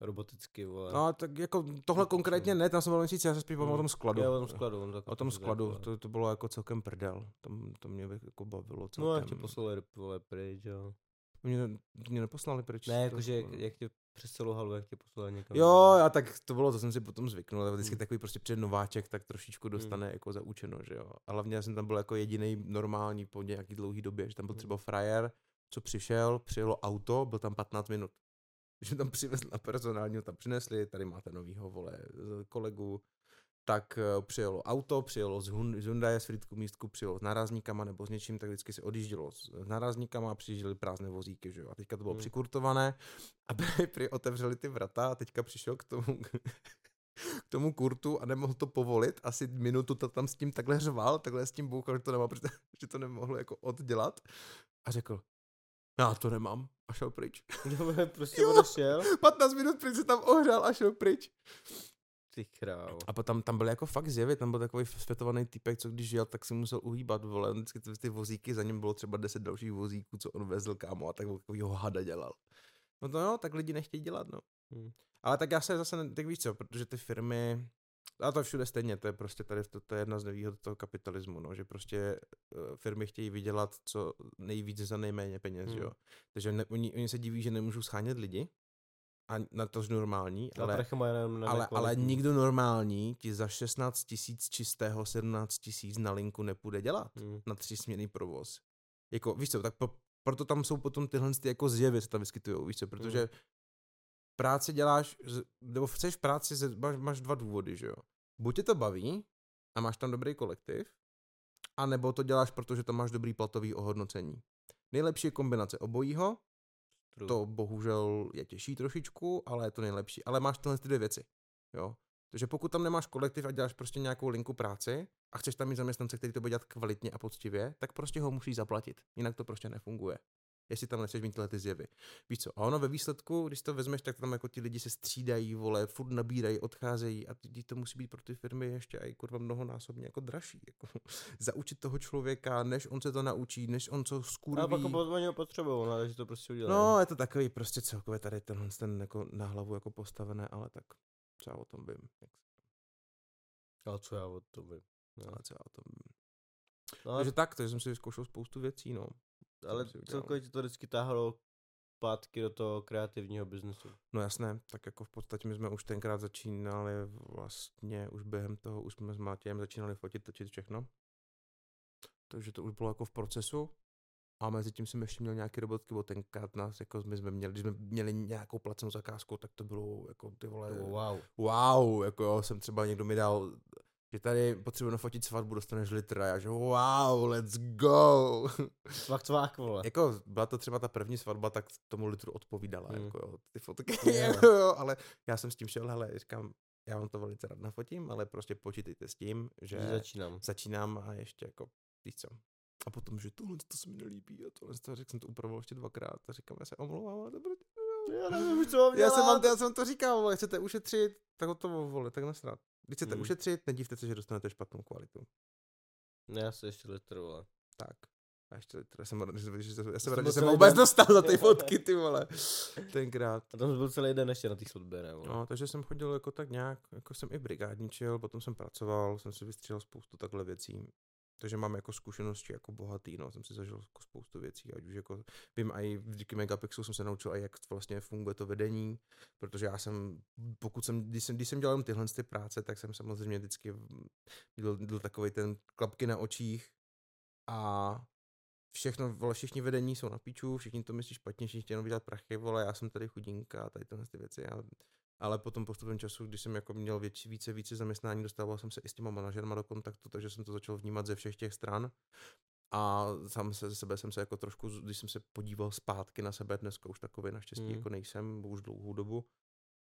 roboticky, vole. No, tak jako tohle konkrétně ne, tam jsem byl měsíc, já se spíš o tom skladu. Jo, o tom skladu. no, tak O tom to skladu, to, to bylo jako celkem prdel. Tam, to mě jako bavilo celkem. No, jak tě poslali, vole, pryč, jo. Mě, mě neposlali pryč. Ne, to- jakože jak, jak tě přes celou halu, jak tě poslali někam. Jo, a tak to bylo, to jsem si potom zvyknul, ale vždycky Hmm. takový prostě před nováček, tak trošičku dostane jako zaučeno, že jo. A hlavně já jsem tam byl jako jediný normální po nějaký dlouhý době, že tam byl Hmm. třeba frajer, co přišel, přijelo auto, byl tam 15 minut. Mi tam přivezl na personálního, tam přinesli, tady máte novýho, vole, kolegu, tak eh, přijelo auto, přijelo z Hyundai z Frýdku místku, přijelo s nárazníkama nebo s něčím, tak vždycky se odjíždělo s nárazníkama a přijížděly prázdné vozíky, že jo. A teďka to bylo Hmm. přikurtované a <laughs> prý, otevřeli ty vrata a teďka přišel k tomu, <laughs> k tomu kurtu a nemohl to povolit. Asi minutu to tam s tím takhle řval, takhle s tím bouchal, že to nemá, protože- <laughs> že to nemohl jako oddělat. A řekl, já to nemám. A šel pryč. Jo, <laughs> <laughs> prostě Jo. odešel. 15 minut pryč se tam ohřál a šel pryč. Ty krávo. A potom tam byl jako fakt zjevy, tam byl takový světovaný typek, co když jel, tak si musel uhýbat, vole, on vždycky ty, ty vozíky, za ním bylo třeba 10 dalších vozíků, co on vezl, kámo, a tak takovýho hada dělal. No to jo, tak lidi nechtějí dělat, no. Hm. Ale tak já se zase, tak víš co, protože ty firmy, a to všude stejně, to je prostě tady, to, to je jedna z nevýhod toho kapitalismu, no, že prostě eh, firmy chtějí vydělat co nejvíc za nejméně peněz, Hmm. jo. Takže ne, oni, oni se diví, že nemůžou schánět lidi, a na to normální, Ale, ale, ale, ale nikdo normální ti za 16 tisíc čistého 17 tisíc na linku nepůjde dělat Hm. na tři směný provoz. Jako, víš co, tak po, proto tam jsou potom tyhle ty jako zjevy, se tam vyskytují, víš co, protože Hmm. Práci děláš, nebo chceš práci, ze, máš, máš dva důvody, že jo. Buď tě to baví a máš tam dobrý kolektiv, a nebo to děláš, protože tam máš dobrý platový ohodnocení. Nejlepší je kombinace obojího, True. to bohužel je těžší trošičku, ale je to nejlepší. Ale máš tyhle ty dvě věci. Jo? Takže pokud tam nemáš kolektiv a děláš prostě nějakou linku práci a chceš tam mít zaměstnance, který to bude dělat kvalitně a poctivě, tak prostě ho musíš zaplatit. Jinak to prostě nefunguje. Jestli tam nechceš mít tyhle ty zjevy. Víš co? A ono ve výsledku, když to vezmeš, tak tam jako ti lidi se střídají, vole, furt nabírají, odcházejí a ty, to musí být pro ty firmy ještě i kurva mnohonásobně jako dražší. Jako, <laughs> zaučit toho člověka, než on se to naučí, než on co skurví. A pak ho potřebují, no, že to prostě udělá. No, je to takový prostě celkově tady tenhle ten jako na hlavu jako postavené, ale tak co já o tom vím. Ale co já o tom vím. No. Ale co já o tom vím. No, Takže tak, takže jsem si vyzkoušel spoustu věcí, no. Ale celkově ti to vždycky táhlo zpátky do toho kreativního biznesu. No jasné, tak jako v podstatě my jsme už tenkrát začínali vlastně, už během toho, už jsme s Matějem začínali fotit, točit všechno. Takže to už bylo jako v procesu. A mezi tím jsem ještě měl nějaké robotky, bo tenkrát nás, jako my jsme měli, když jsme měli nějakou placenou zakázku, tak to bylo jako ty vole, wow. wow, jako jo, jsem třeba někdo mi dal že tady potřebuji nafotit svatbu, dostaneš litr a já že wow, let's go. <laughs> Cvak, cvak, vole. jako byla to třeba ta první svatba, tak tomu litru odpovídala, mm. jako jo, ty fotky, yeah. <laughs> jo, ale já jsem s tím šel, hele, říkám, já vám to velice rád nafotím, ale prostě počítejte s tím, že začínám. začínám a ještě jako, víš co, a potom, že tohle to se mi nelíbí a tohle to, řekl jsem to upravoval ještě dvakrát a říkám, já se omlouvám, ale to já nevím, co já jsem, vám, já jsem to říkal, vole, chcete ušetřit, tak o to vole, tak nasrat. Když chcete hmm. ušetřit, nedívte se, že dostanete špatnou kvalitu. Ne, já se ještě litr, vole. Tak. A ještě litr. Já jsem rád, že, že, já jsem, rád, že jsem vůbec dostal za ty fotky, ty vole. Tenkrát. A tam byl celý den ještě na těch svatbě, ne, vole. No, takže jsem chodil jako tak nějak, jako jsem i brigádničil, potom jsem pracoval, jsem si vystřelil spoustu takhle věcí. Takže mám jako zkušenosti jako bohatý, no, jsem si zažil jako spoustu věcí, ať už jako, vím, i díky Megapixelu jsem se naučil, a jak vlastně funguje to vedení, protože já jsem, pokud jsem, když jsem, když jsem dělal tyhle ty práce, tak jsem samozřejmě vždycky byl, byl takový ten klapky na očích a všechno, vole, všichni vedení jsou na píču, všichni to myslí špatně, všichni chtějí vydělat prachy, vole, já jsem tady chudinka, tady tyhle ty věci, já ale potom postupem času, když jsem jako měl větší, více, více zaměstnání, dostával jsem se i s těma manažerma do kontaktu, takže jsem to začal vnímat ze všech těch stran. A sám se ze sebe jsem se jako trošku, když jsem se podíval zpátky na sebe, dneska už takový naštěstí mm. jako nejsem, už dlouhou dobu,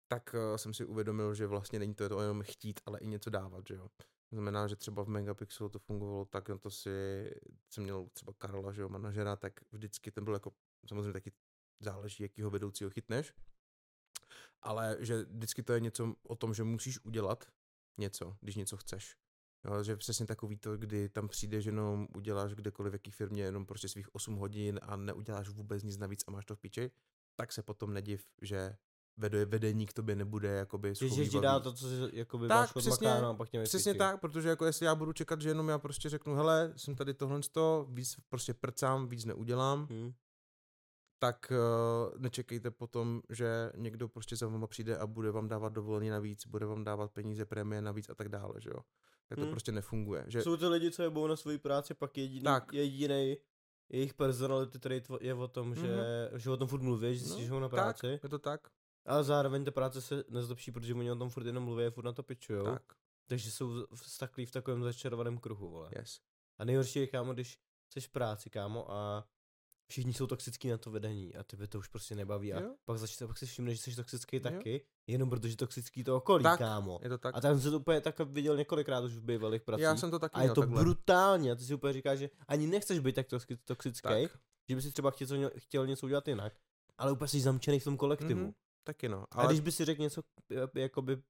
tak uh, jsem si uvědomil, že vlastně není to, to jenom chtít, ale i něco dávat, že jo. To znamená, že třeba v Megapixelu to fungovalo tak, no to si, jsem měl třeba Karla, že jo, manažera, tak vždycky ten byl jako, samozřejmě taky záleží, jakýho vedoucího chytneš, ale že vždycky to je něco o tom, že musíš udělat něco, když něco chceš. Jo, že přesně takový to, kdy tam přijdeš jenom, uděláš kdekoliv v jaký firmě jenom prostě svých 8 hodin a neuděláš vůbec nic navíc a máš to v piči, tak se potom nediv, že veduje vedení k tobě nebude jakoby Že ti dá to, co si jakoby tak, máš přesně, a pak tě Přesně tak, protože jako jestli já budu čekat, že jenom já prostě řeknu, hele, jsem tady tohle, víc prostě prcám, víc neudělám, hmm tak uh, nečekejte potom, že někdo prostě za váma přijde a bude vám dávat dovolení navíc, bude vám dávat peníze, prémie navíc a tak dále, že jo. Tak to hmm. prostě nefunguje. Že... Jsou to lidi, co jebou na svoji práci, pak jediný, tak. jediný jejich personality který je o tom, že, mm-hmm. že o tom furt mluví, že no, na práci. Tak, je to tak. Ale zároveň ta práce se nezlepší, protože oni o tom furt jenom mluví a furt na to pičujou. Tak. Takže jsou staklí v takovém začarovaném kruhu, vole. Yes. A nejhorší je, kámo, když jsi v práci, kámo, a všichni jsou toxický na to vedení a tebe to už prostě nebaví a jo. pak začne, pak si všimne, že jsi toxický jo. taky, jenom protože toxický to okolí, tak, kámo. Je to tak. A tam jsem to úplně tak viděl několikrát už v bývalých pracích. Já jsem to taky A je to takhle. brutálně a ty si úplně říkáš, že ani nechceš být tak toxický, tak. že by si třeba chtěl, chtěl něco udělat jinak, ale úplně jsi zamčený v tom kolektivu. Mm-hmm. Taky no. Ale... A když by si řekl něco jakoby uh,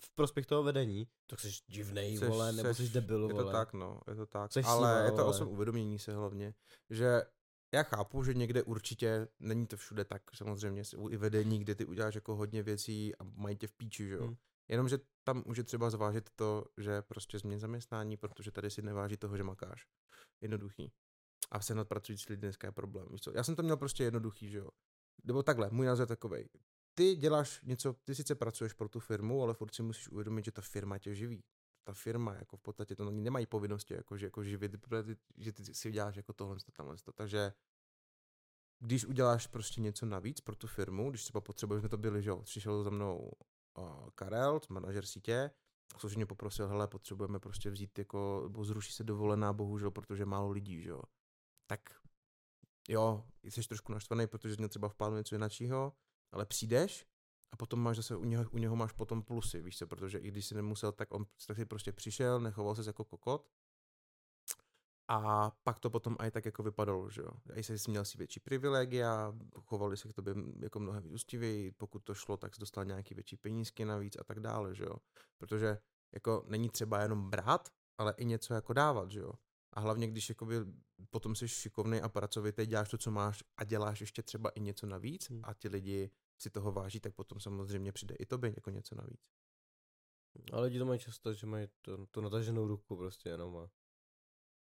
v prospěch toho vedení, tak jsi divnej, seš, vole, nebo jsi debil, Je to vole. tak, no, je to tak. Seš ale síma, je to o svém uvědomění se hlavně, že já chápu, že někde určitě, není to všude tak, samozřejmě jsou i vedení, kde ty uděláš jako hodně věcí a mají tě v píči, že jo. Hmm. Jenomže tam může třeba zvážit to, že prostě změn zaměstnání, protože tady si neváží toho, že makáš. Jednoduchý. A se nadpracující lidi dneska je problém. Víš co? Já jsem to měl prostě jednoduchý, že jo. Nebo takhle, můj názor je takový. Ty děláš něco, ty sice pracuješ pro tu firmu, ale furt si musíš uvědomit, že ta firma tě živí ta firma, jako v podstatě to oni nemají povinnosti jako, že, jako živit, že ty si děláš jako tohle, tohle, takže když uděláš prostě něco navíc pro tu firmu, když třeba potřebujeme to byli, že jo, přišel za mnou uh, Karel, manažer sítě, což mě poprosil, hele, potřebujeme prostě vzít jako, nebo zruší se dovolená, bohužel, protože málo lidí, že jo. Tak jo, jsi trošku naštvaný, protože měl třeba v plánu něco jiného, ale přijdeš a potom máš zase u něho, u něho máš potom plusy, víš co, protože i když si nemusel, tak on tak si prostě přišel, nechoval se jako kokot A pak to potom i tak jako vypadalo, že jo. I jsi měl si větší privilegia, chovali se k tobě jako mnohem ústivěji, pokud to šlo, tak jsi dostal nějaký větší penízky navíc a tak dále, že jo. Protože jako není třeba jenom brát, ale i něco jako dávat, že jo. A hlavně, když jakoby potom jsi šikovný a pracovitý, děláš to, co máš a děláš ještě třeba i něco navíc hmm. a ti lidi si toho váží, tak potom samozřejmě přijde i tobě jako něco navíc. Ale lidi to mají často, že mají to, to nataženou ruku prostě jenom a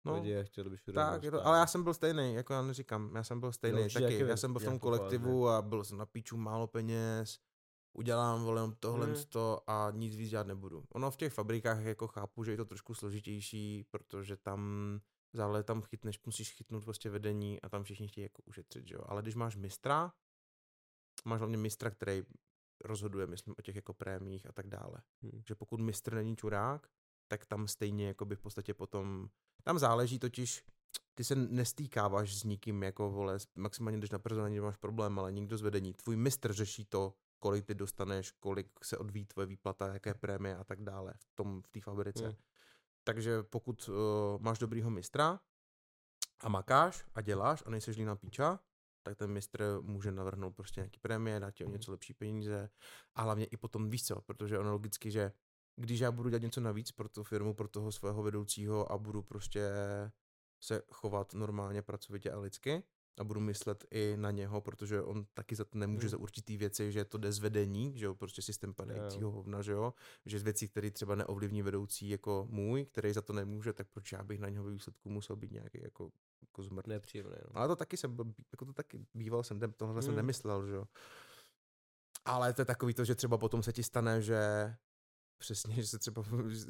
No, lidi a chtěli by tak, je to, ale já jsem byl stejný, jako já neříkám, já jsem byl stejný určitě taky, já jsem byl v tom kolektivu a byl jsem na píču málo peněz, udělám vole jenom tohle Hmm. to a nic víc dělat nebudu. Ono v těch fabrikách jako chápu, že je to trošku složitější, protože tam zále tam chytneš, musíš chytnout prostě vedení a tam všichni chtějí jako ušetřit, že jo. Ale když máš mistra, máš hlavně mistra, který rozhoduje, myslím, o těch jako prémích a tak dále. Hmm. Že pokud mistr není čurák, tak tam stejně jako by v podstatě potom, tam záleží totiž, ty se nestýkáváš s nikým, jako vole, maximálně jdeš na personální, máš problém, ale nikdo z vedení. Tvůj mistr řeší to, kolik ty dostaneš, kolik se odvíjí tvoje výplata, jaké prémie a tak dále v tom, v té fabrice. Hmm. Takže pokud uh, máš dobrýho mistra a makáš a děláš a nejseš líná píča, tak ten mistr může navrhnout prostě nějaký prémie, dát ti o Mhm. něco lepší peníze a hlavně i potom víš co, protože ono logicky, že když já budu dělat něco navíc pro tu firmu, pro toho svého vedoucího a budu prostě se chovat normálně, pracovitě a lidsky a budu myslet i na něho, protože on taky za to nemůže Hmm. za určitý věci, že to jde z vedení, že jo, prostě systém padajícího hovna, že jo, že z věcí, které třeba neovlivní vedoucí jako můj, který za to nemůže, tak proč já bych na něho výsledku musel být nějaký jako, jako zmrt. Nepříjemné, no. Ale to taky jsem, jako to taky býval jsem, tohle jsem Hmm. nemyslel, že jo. Ale to je takový to, že třeba potom se ti stane, že přesně, <laughs> že se třeba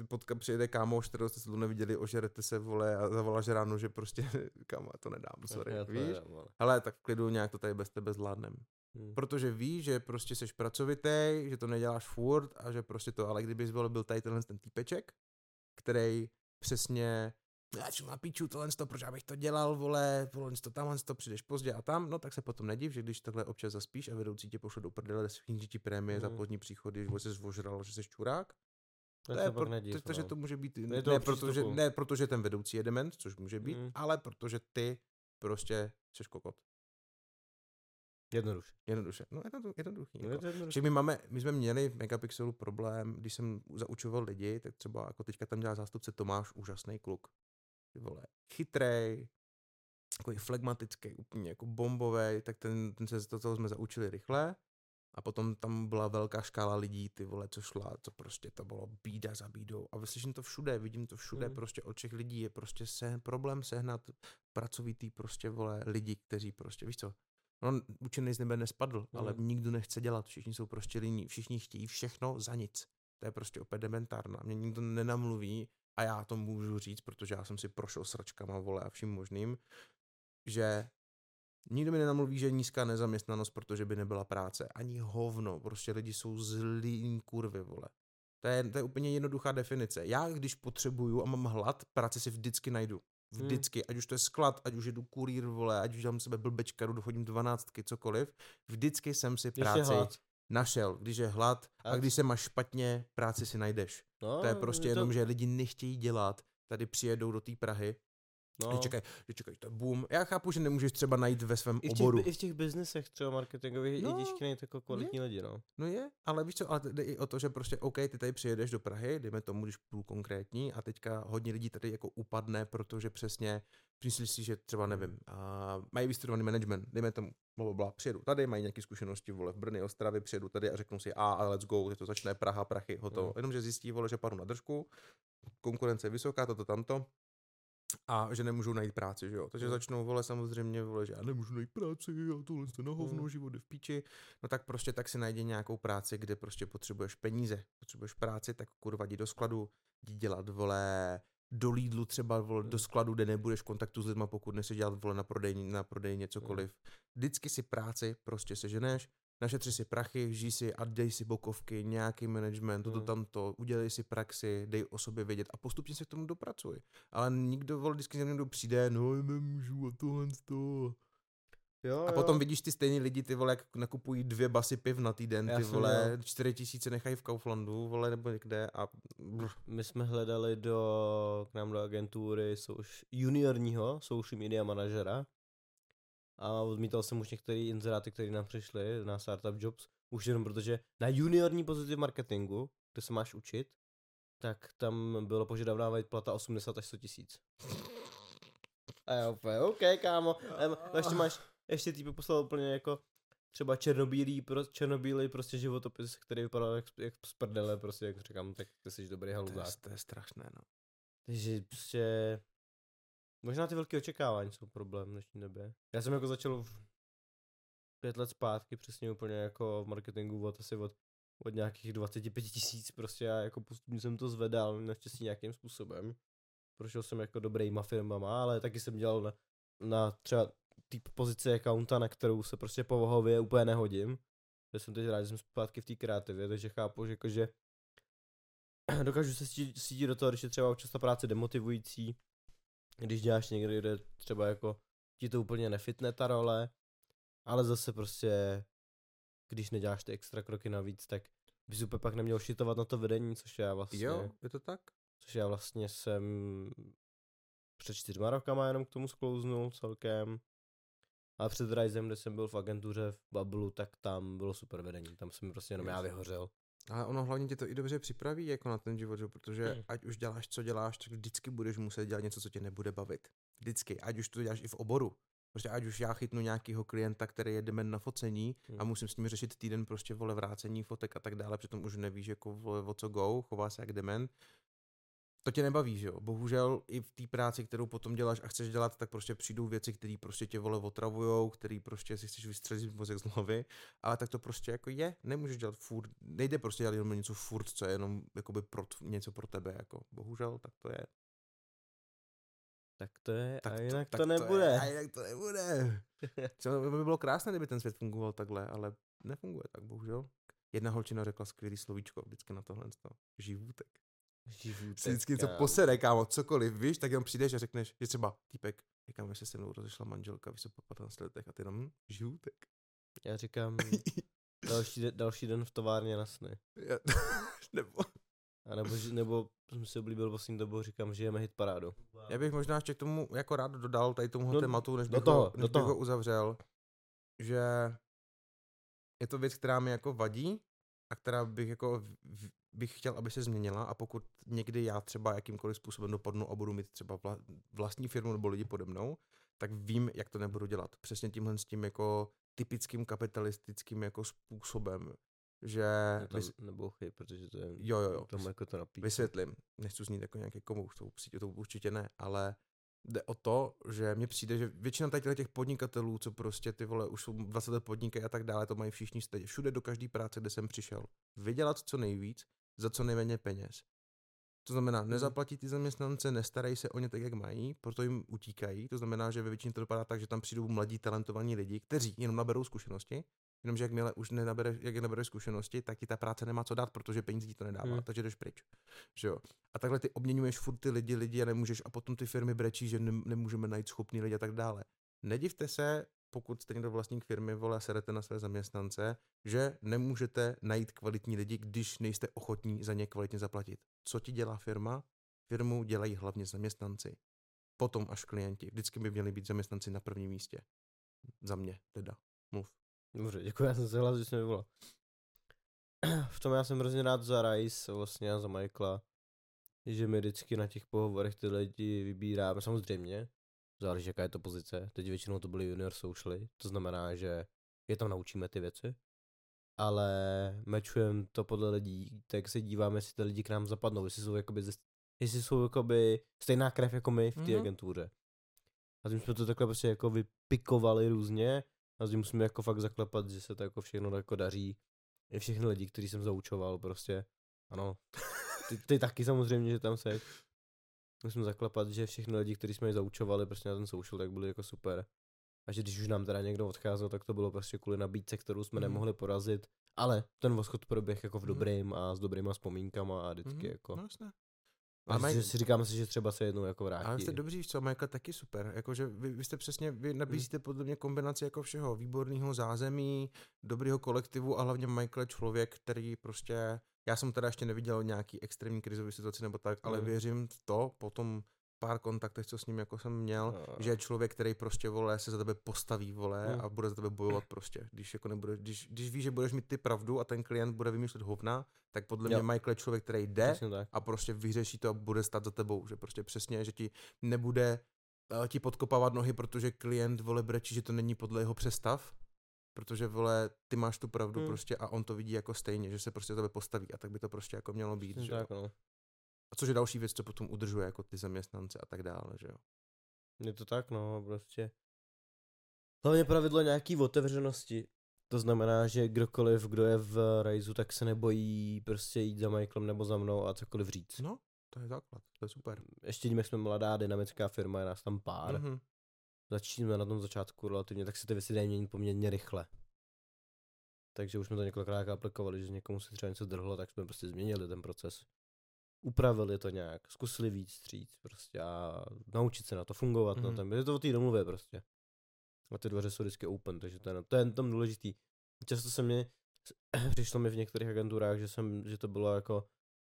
potka přijede kámoš, kterého jste se dlouho neviděli, ožerete se, vole, a zavoláš ráno, že prostě, <laughs> kámo, já to nedám, sorry, Já to víš? nedám, ale. Hele, tak v klidu nějak to tady bez tebe zvládnem. Hmm. Protože víš, že prostě seš pracovitý, že to neděláš furt a že prostě to, ale kdybys byl, byl tady tenhle ten týpeček, který přesně já ču na píču tohle to, proč já bych to dělal, vole, tohle to, tamhle to, přijdeš pozdě a tam, no tak se potom nediv, že když takhle občas zaspíš a vedoucí tě pošle do prdele, sníží ti prémie za Mhm. pozdní příchody, že jsi zvožral, že jsi čurák, to je se pak pro, nediv, protože no. to může být, ne, toho protože, ne protože ten vedoucí je dement, což může být, Mhm. ale protože ty prostě jsi kokot. Jednoduše. Jednoduše. No je to jednoduchý. No, je Jako. to jednoduše. Že my máme, my jsme měli v Megapixelu problém, když jsem zaučoval lidi, tak třeba jako teďka tam dělá zástupce Tomáš, úžasný kluk. Ty vole, chytrej, takový flegmatický, úplně jako bombový, tak ten, ten se to, toho jsme zaučili rychle. A potom tam byla velká škála lidí, ty vole, co šla, co prostě to bylo bída za bídou. A slyším to všude, vidím to všude, Mhm. prostě od všech lidí je prostě se, problém sehnat pracovitý prostě, vole, lidi, kteří prostě, víš co, No, učený z nebe nespadl, ale Mhm. nikdo nechce dělat, všichni jsou prostě líní, všichni chtějí všechno za nic. To je prostě opět dementárna. Mě nikdo nenamluví a já to můžu říct, protože já jsem si prošel sračkama, vole, a vším možným, že nikdo mi nenamluví, že je nízká nezaměstnanost, protože by nebyla práce. Ani hovno, prostě lidi jsou zlý kurvy, vole. To je, to je úplně jednoduchá definice. Já, když potřebuju a mám hlad, práci si vždycky najdu. Hmm. Vždycky, ať už to je sklad, ať už jedu kurýr, vole, ať už dělám sebe blbečka, jdu chodím dvanáctky, cokoliv, vždycky jsem si práci. Našel. Když je hlad a, A když se máš špatně, práci si najdeš. No, To je prostě jenom, že lidi nechtějí dělat, tady přijedou do té Prahy, no. že čekají, že čekají, to je boom. Já chápu, že nemůžeš třeba najít ve svém I těch, oboru. I v těch biznesech třeba marketingových No, je těžké najít jako kvalitní lidi, no. No je, ale víš co, ale jde i o to, že prostě OK, ty tady přijedeš do Prahy, dejme tomu, když půl konkrétní, a teďka hodně lidí tady jako upadne, protože přesně myslíš si, že třeba nevím, a mají vystudovaný management, dejme tomu, bla, bla, bla, přijedu tady, mají nějaké zkušenosti, vole, v Brně, Ostravě, přijedu tady a řeknu si, a, a let's go, že to začne Praha, prachy, hotovo. Mm. Jenomže zjistí, vole, že padnu na držku, konkurence je vysoká, toto, tamto, a že nemůžou najít práci, že jo. Takže Mm. začnou, vole, samozřejmě, vole, že já nemůžu najít práci, a tohle to na hovno, Mm. život je v píči. No tak prostě tak si najdi nějakou práci, kde prostě potřebuješ peníze, potřebuješ práci, tak kurva jdi do skladu, jdi dělat, vole, do Lidlu třeba, vole, do Mm. skladu, kde nebudeš v kontaktu s lidma, pokud nesi dělat, vole, na prodej, na prodej cokoliv. Vždycky si práci prostě seženeš, našetři si prachy, žij si a dej si bokovky, nějaký management, toto Mm. tamto, udělej si praxi, dej o sobě vědět a postupně se k tomu dopracuj. Ale nikdo, vole, vždycky někdo přijde, no nemůžu a tohle to. Jo, A potom vidíš ty stejný lidi, ty vole, jak nakupují dvě basy piv na týden, ty jsem vole, měl- čtyři tisíce nechají v Kauflandu, vole, nebo někde a brr, My jsme hledali do, k nám do agentury souš, juniorního social media manažera a odmítal jsem už některé inzeráty, které nám přišly na Startup Jobs, už jenom protože na juniorní pozici v marketingu, kde se máš učit, tak tam bylo požadavná plata 80 až 100 tisíc. A já úplně, OK, kámo. No ještě máš, ještě týpek poslal úplně jako třeba černobílý, pro, černobílý prostě životopis, který vypadal jak, jak z prdele, prostě jak říkám, tak ty jsi dobrý to je, haluzák. to je strašné, no. Takže prostě možná ty velké očekávání jsou problém v dnešní době. Já jsem jako začal v pět let zpátky přesně úplně jako v marketingu od asi od, od nějakých 25 tisíc prostě a jako postupně jsem to zvedal naštěstí nějakým způsobem. Prošel jsem jako dobrýma firmama, ale taky jsem dělal na, na třeba typ pozici accounta, na kterou se prostě povahově úplně nehodím. Já jsem teď rád, že jsem zpátky v té kreativě, takže chápu, že jakože <clears throat> dokážu se cítit do toho, když je třeba občas ta práce demotivující, když děláš někde, kde třeba jako ti to úplně nefitne ta role, ale zase prostě, když neděláš ty extra kroky navíc, tak bys úplně pak neměl šitovat na to vedení, což já vlastně, Jo, je to tak? což já vlastně jsem před čtyřma rokama jenom k tomu sklouznul celkem. A před Risem, kde jsem byl v agentuře v Bablu, tak tam bylo super vedení, tam jsem prostě jenom já vyhořel. Ale ono hlavně tě to i dobře připraví jako na ten život, že? protože Mm. ať už děláš, co děláš, tak vždycky budeš muset dělat něco, co tě nebude bavit. Vždycky, ať už to děláš i v oboru. Prostě ať už já chytnu nějakého klienta, který je dement na focení a Mm. musím s ním řešit týden prostě vole vrácení fotek a tak dále, přitom už nevíš jako vole o co go, chová se jak dement. To tě nebaví, že jo? Bohužel i v té práci, kterou potom děláš a chceš dělat, tak prostě přijdou věci, které prostě tě vole otravujou, který prostě si chceš vystřelit mozek z hlavy, ale tak to prostě jako je, nemůžeš dělat furt, nejde prostě dělat jenom něco furt, co je jenom jakoby pro, něco pro tebe, jako bohužel, tak to je. Tak to je, Tak a jinak to, tak nebude. je, a jinak to nebude. <laughs> Co by bylo krásné, kdyby ten svět fungoval takhle, ale nefunguje tak, bohužel. Jedna holčina řekla skvělý slovíčko vždycky na tohle. To. Živůtek. Si vždycky něco posere, kámo, cokoliv, víš, tak jenom přijdeš a řekneš, že třeba týpek, říkám, že se se mnou rozešla manželka, víš, po 15 letech a ty jenom, hm, živůtek. Já říkám <laughs> další, de- další den v továrně na sny. Já- <laughs> Nebo, A nebo, nebo jsem si oblíbil poslední dobou, říkám, že jeme hit parádu. já bych možná ještě k tomu jako rád dodal tady tomu No, tématu, než do bych, toho, ho, do než bych ho uzavřel, že je to věc, která mi jako vadí a která bych jako bych chtěl, aby se změnila a pokud někdy já třeba jakýmkoliv způsobem dopadnu a budu mít třeba vla, vlastní firmu nebo lidi pode mnou, tak vím, jak to nebudu dělat. Přesně tímhle s tím jako typickým kapitalistickým jako způsobem, že tam vys- nebouchy, protože to je, jo, jo, jo, tam jako to napíš. Vysvětlím. Nechci znít jako nějaký komouš, to, určitě- to určitě ne, ale jde o to, že mně přijde, že většina tady těch podnikatelů, co prostě ty vole, už jsou 20 let podnikají a tak dále, to mají všichni stejně. Všude do každé práce, kde jsem přišel. Vydělat co nejvíc, za co nejméně peněz. To znamená, nezaplatí ty zaměstnance, nestarají se o ně tak, jak mají, proto jim utíkají. To znamená, že ve většině to dopadá tak, že tam přijdou mladí, talentovaní lidi, kteří jenom naberou zkušenosti, jenomže jakmile už nenabere, jak nabereš zkušenosti, tak ti ta práce nemá co dát, protože peníze ti to nedává, Hmm. takže jdeš pryč. Že jo? A takhle ty obměňuješ furt ty lidi, lidi a nemůžeš, a potom ty firmy brečí, že ne, nemůžeme najít schopný lidi a tak dále. Nedivte se, pokud jste někdo vlastník firmy, vole, serete na své zaměstnance, že nemůžete najít kvalitní lidi, když nejste ochotní za ně kvalitně zaplatit. Co ti dělá firma? Firmu dělají hlavně zaměstnanci. Potom až klienti. Vždycky by měli být zaměstnanci na prvním místě. Za mě teda. Mluv. Dobře, děkuji, já jsem se hlas, že jsi mi volal. v tom já jsem hrozně rád za Rice vlastně a za Michaela, že my vždycky na těch pohovorech ty lidi vybíráme, samozřejmě, záleží jaká je to pozice, teď většinou to byly junior socially, to znamená, že je tam naučíme ty věci, ale mečujeme to podle lidí, tak se díváme, jestli ty lidi k nám zapadnou, jestli jsou jakoby, jestli jsou jakoby stejná krev jako my v té Mhm. agentuře. A tím jsme to takhle prostě jako vypikovali různě a tím musíme jako fakt zaklepat, že se to jako všechno jako daří. I všechny lidi, kteří jsem zaučoval prostě. Ano, <laughs> ty, ty taky samozřejmě, že tam se. Musím zaklepat, že všechny lidi, kteří jsme je zaučovali prostě na ten social, tak byli jako super. A že když už nám teda někdo odcházel, tak to bylo prostě kvůli nabídce, kterou jsme Mhm. nemohli porazit. Ale ten odchod proběh jako v Mhm. dobrým a s dobrýma vzpomínkama a vždycky Mhm, jako. No jasné. A maj... že si říkáme si, že třeba se jednou jako vrátí. Ale jste dobří, co, Michael taky super. Jakože vy, vy jste přesně, vy nabízíte hmm. podle mě kombinaci jako všeho, výborného zázemí, dobrého kolektivu a hlavně Michael je člověk, který prostě, já jsem teda ještě neviděl nějaký extrémní krizový situaci nebo tak, ale hmm. věřím v to, potom pár kontaktech, co s ním jako jsem měl, no. že je člověk, který prostě vole, se za tebe postaví, vole, hmm. a bude za tebe bojovat prostě. Když jako nebude, když, když víš, že budeš mít ty pravdu a ten klient bude vymýšlet hovna, tak podle jo. mě Michael je člověk, který jde a prostě vyřeší to a bude stát za tebou, že prostě přesně, že ti nebude uh, ti podkopávat nohy, protože klient vole brečí, že to není podle jeho přestav, protože vole, ty máš tu pravdu hmm. prostě a on to vidí jako stejně, že se prostě tebe postaví a tak by to prostě jako mělo být, že tak, no. A což je další věc, co potom udržuje jako ty zaměstnance a tak dále, že jo. Je to tak, no, prostě. Hlavně pravidlo nějaký otevřenosti. To znamená, že kdokoliv, kdo je v Raizu, tak se nebojí prostě jít za Michaelem nebo za mnou a cokoliv říct. No, to je základ, to je super. Ještě tím, jak jsme mladá dynamická firma, je nás tam pár. Mm-hmm. Začínáme na tom začátku relativně, tak se ty věci dají měnit poměrně rychle. Takže už jsme to několikrát aplikovali, že někomu se třeba něco drhlo, tak jsme prostě změnili ten proces upravili to nějak, zkusili víc stříc prostě a naučit se na to fungovat mm-hmm. na tom. Je to o té domluvě prostě. A ty dveře jsou vždycky open, takže to je, to je tam důležitý. Často se mi, <clears throat> přišlo mi v některých agenturách, že, jsem, že to bylo jako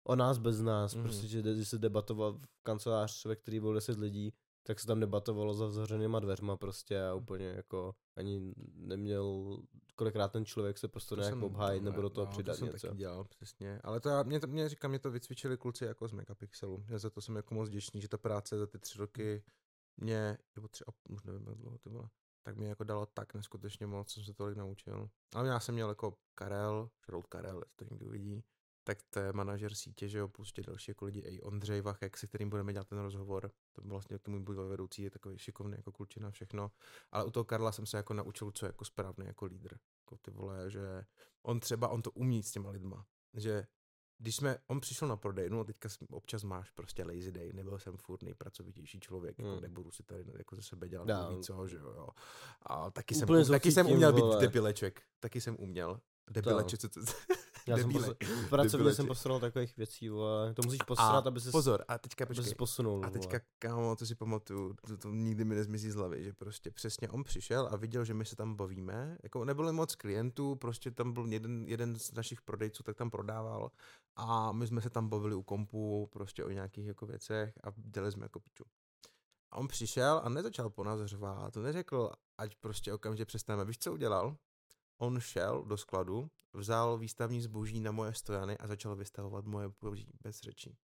o nás bez nás, mm-hmm. prostě, že se debatoval v kancelář, ve který byl 10 lidí, tak se tam debatovalo za zavřenýma dveřma prostě a úplně jako ani neměl, kolikrát ten člověk se prostě nějak obhájit nebo do toho no, přidat to jsem něco. taky dělal, přesně. Ale to já, mě, to, mě říkám, mě to vycvičili kluci jako z Megapixelu. Já za to jsem jako moc děčný, že ta práce za ty tři roky mě, nebo tři, už nevím, jak dlouho to bylo, tak mě jako dalo tak neskutečně moc, jsem se tolik naučil. Ale já jsem měl jako Karel, Šrout Karel, to někdo uvidí, tak to je manažer sítě, že jo, plus další jako lidi, i Ondřej Vachek, se kterým budeme dělat ten rozhovor, to byl vlastně to můj bývalý vedoucí, je takový šikovný jako klučina, všechno, ale u toho Karla jsem se jako naučil, co je jako správný jako lídr, jako ty vole, že on třeba, on to umí s těma lidma, že když jsme, on přišel na prodejnu a teďka občas máš prostě lazy day, nebyl jsem furt nejpracovitější člověk, jako hmm. jako nebudu si tady jako ze sebe dělat no. víc, co, že jo, jo. A taky jsem, taky jsem uměl vole. být debileček, taky jsem uměl. Debileček, co to, já jsem posl- <laughs> pracovně jsem posral takových věcí, vole. To musíš posrat, aby se Pozor, a teďka počkej. posunul. A teďka, kámo, to si pamatuju, to, to, nikdy mi nezmizí z hlavy, že prostě přesně on přišel a viděl, že my se tam bavíme. Jako nebylo moc klientů, prostě tam byl jeden, jeden z našich prodejců, tak tam prodával a my jsme se tam bavili u kompu prostě o nějakých jako věcech a dělali jsme jako piču. A on přišel a nezačal po nás řvát, to neřekl, ať prostě okamžitě přestaneme. Víš, co udělal? On šel do skladu, vzal výstavní zboží na moje stojany a začal vystavovat moje zboží bez řečí.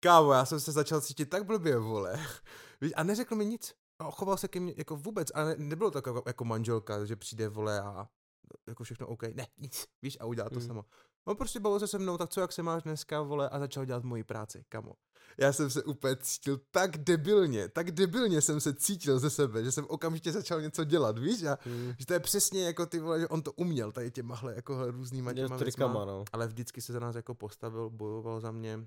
Kámo, já jsem se začal cítit tak blbě, vole. <laughs> A neřekl mi nic. A choval se ke mně jako vůbec. A ne, nebylo to jako, jako manželka, že přijde, vole, a jako všechno OK. Ne, nic. Víš, a udělá to mm. samo. On prostě bavil se se mnou, tak co, jak se máš dneska, vole, a začal dělat moji práci, kamo. Já jsem se úplně cítil tak debilně, tak debilně jsem se cítil ze sebe, že jsem okamžitě začal něco dělat, víš? A hmm. že to je přesně jako ty vole, že on to uměl, tady těmahle jako různýma těma věcma, no. ale vždycky se za nás jako postavil, bojoval za mě,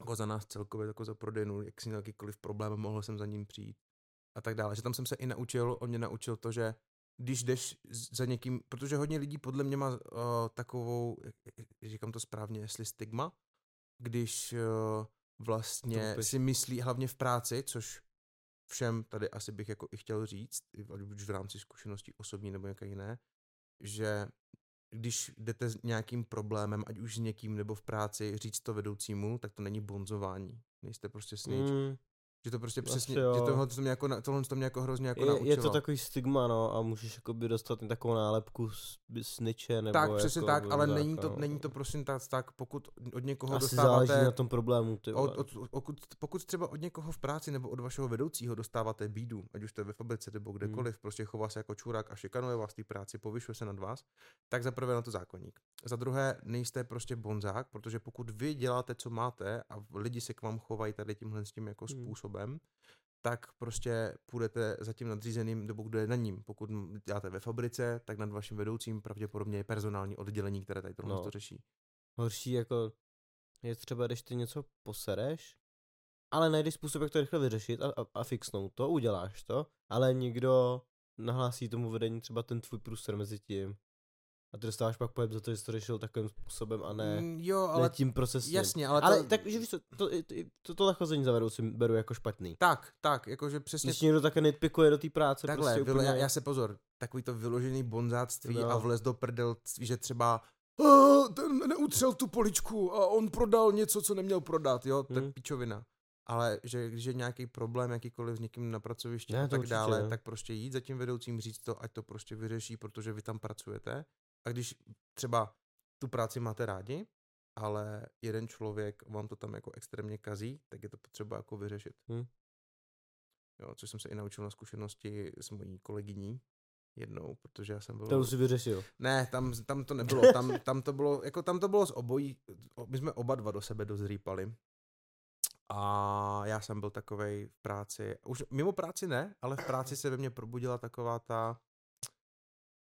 jako za nás celkově, jako za prodejnu, jak si měl jakýkoliv problém, mohl jsem za ním přijít a tak dále. Že tam jsem se i naučil, on mě naučil to, že když jdeš za někým, protože hodně lidí podle mě má uh, takovou, říkám to správně, jestli stigma, když uh, vlastně si myslí hlavně v práci, což všem tady asi bych jako i chtěl říct, už v rámci zkušeností osobní nebo nějaké jiné, že když jdete s nějakým problémem, ať už s někým nebo v práci, říct to vedoucímu, tak to není bonzování. Nejste prostě snitch. Mm. Že to prostě přesně, že tohle to mě jako, tohle to mě jako hrozně jako je, naučilo. Je to takový stigma, no, a můžeš jako by dostat takovou nálepku sniče, nebo Tak, přesně jako, tak, ale není to, no. není to prosím tak, tak, pokud od někoho Asi dostáváte... záleží na tom problému, ty od, od, pokud, pokud třeba od někoho v práci nebo od vašeho vedoucího dostáváte bídu, ať už to je ve fabrice nebo kdekoliv, hmm. prostě chová se jako čurák a šikanuje vás v té práci, povyšuje se nad vás, tak za prvé na to zákonník. Za druhé nejste prostě bonzák, protože pokud vy děláte, co máte a lidi se k vám chovají tady tímhle s tím jako hmm. způsobem, tak prostě půjdete za tím nadřízeným, nebo kdo je na ním. Pokud děláte ve fabrice, tak nad vaším vedoucím pravděpodobně je personální oddělení, které tady tohle no. to řeší. Horší jako je třeba, když ty něco posereš, ale najdeš způsob, jak to rychle vyřešit a, a, a fixnout to, uděláš to, ale někdo nahlásí tomu vedení třeba ten tvůj průser mezi tím A ty dostáváš pak pojem za to, že jsi to řešil takovým způsobem a ne, Mm, jo, ale, ne tím procesem. jasně, ale, Ale to, tak, že víš to, to, to, tohle chození za vedoucí beru jako špatný. tak, tak, jakože přesně Když někdo také nitpikuje do té práce, Takhle, prostě úplně... já, já se pozor, takový to vyložený bonzáctví No. a vlez do prdelství, že třeba "A, ten neutřel tu poličku a on prodal něco, co neměl prodat, jo, to je Hmm. pičovina. Ale že když je nějaký problém jakýkoliv s někým na pracovišti Ne, a to tak určitě, dále, no. tak prostě jít za tím vedoucím, říct to, ať to prostě vyřeší, protože vy tam pracujete. A když třeba tu práci máte rádi, ale jeden člověk vám to tam jako extrémně kazí, tak je to potřeba jako vyřešit. Hmm. Jo, což jsem se i naučil na zkušenosti s mojí kolegyní jednou, protože já jsem byl... To už si vyřešil. Ne, tam, tam to nebylo, <laughs> tam, tam to bylo, jako tam to bylo z obojí, my jsme oba dva do sebe dost rýpali. A já jsem byl takovej v práci, už mimo práci ne, ale v práci se ve mně probudila taková ta,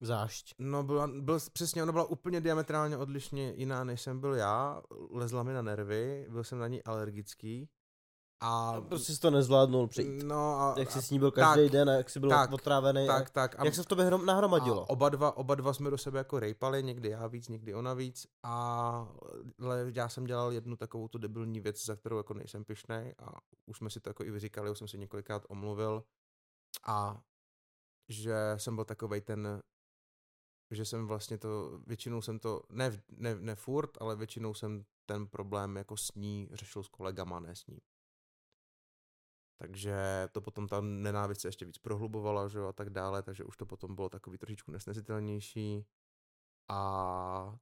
Zášť. no byla, byl, přesně, ona byla úplně diametrálně odlišně jiná, než jsem byl já, lezla mi na nervy, byl jsem na ní alergický. A, A prostě jsi to nezvládnul přejít. no a, Jak jsi s ní byl každý tak, den a jak jsi byl tak, otrávený. tak, a tak. A, jak se v tobě hrom, nahromadilo. A oba dva, oba dva jsme do sebe jako rejpali, někdy já víc, někdy ona víc. A ale já jsem dělal jednu takovou tu debilní věc, za kterou jako nejsem pišnej a už jsme si to jako i vyříkali, už jsem se několikrát omluvil. A že jsem byl takovej ten, že jsem vlastně to, většinou jsem to, ne, ne, ne furt, ale většinou jsem ten problém jako s ní řešil s kolegama, ne s ní. Takže to potom ta nenávist se ještě víc prohlubovala, že jo, a tak dále, takže už to potom bylo takový trošičku nesnesitelnější a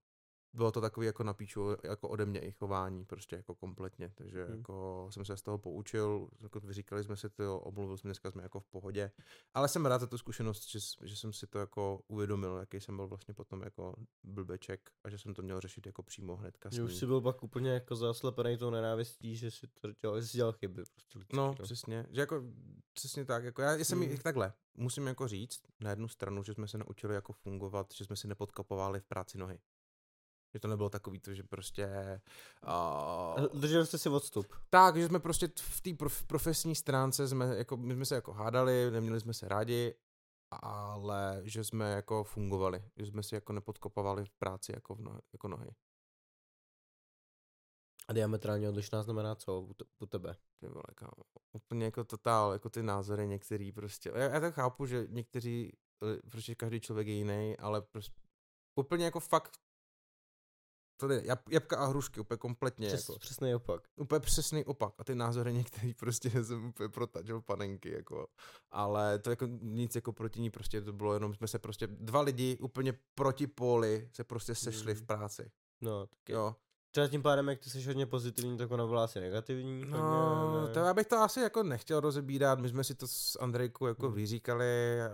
bylo to takový jako na píču, jako ode mě i chování, prostě jako kompletně, takže Hmm. hmm. jako jsem se z toho poučil, jako vyříkali jsme si to, omluvil jsme, dneska jsme jako v pohodě, ale jsem rád za tu zkušenost, že, že jsem si to jako uvědomil, jaký jsem byl vlastně potom jako blbeček a že jsem to měl řešit jako přímo hnedka s Že už jsi byl pak úplně jako zaslepený tou nenávistí, že jsi to dělal, že jsi dělal chyby. Prostě lidsky, No, přesně, že jako přesně tak, jako já jsem Mm. mm. takhle, musím jako říct na jednu stranu, že jsme se naučili jako fungovat, že jsme si nepodkapovali v práci nohy. Že to nebylo takový to, že prostě... Uh, Držel jste si odstup. tak, že jsme prostě v té prof, profesní stránce, jsme, jako, my jsme se jako hádali, neměli jsme se rádi, ale že jsme jako fungovali, že jsme si jako nepodkopovali v práci jako, v nohy, jako nohy. A diametrálně odlišná znamená co u tebe? Ty vole, kámo. Úplně jako totál, jako ty názory některý prostě. Já, já tak chápu, že někteří, eh, prostě každý člověk je jiný, ale prostě úplně jako fakt to jab, jabka a hrušky, úplně kompletně, Přes, jako, Přesný opak. úplně přesný opak. A ty názory některý <laughs> prostě jsem úplně protačil panenky, jako. Ale to jako nic jako proti ní, prostě to bylo jenom, jsme se prostě, dva lidi úplně proti póly se prostě sešli Hmm. v práci. No, tak je. Jo. Třeba tím pádem, jak ty jsi hodně pozitivní, tak ona byla asi negativní. No, ne? to já bych to asi jako nechtěl rozebírat, my jsme si to s Andrejkou jako Hmm. vyříkali,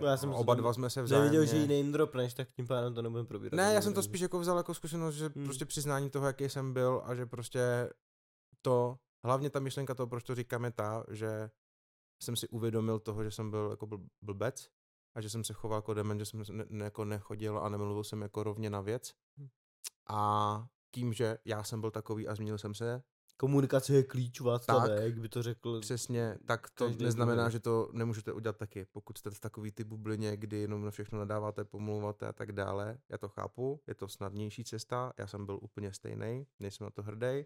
No, já jsem oba dva jsme se vzájemně... Neviděl, že ji name dropneš, tak tím pádem to nebudeme probírat. Ne, já jsem to spíš jako vzal jako zkušenost, že Hmm. prostě přiznání toho, jaký jsem byl a že prostě to, hlavně ta myšlenka toho, proč to říkám, je ta, že jsem si uvědomil toho, že jsem byl jako bl- blbec a že jsem se choval jako dement, že jsem ne, ne, jako nechodil a nemluvil jsem jako rovně na věc. Hmm. A tím, že já jsem byl takový a změnil jsem se, Komunikace je klíč, Václav, Tak. jak by to řekl. Přesně, tak to neznamená, druhý. že to nemůžete udělat taky. Pokud jste v takový ty bublině, kdy jenom na všechno nadáváte, pomlouváte a tak dále, já to chápu, je to snadnější cesta, já jsem byl úplně stejný, nejsem na to hrdý,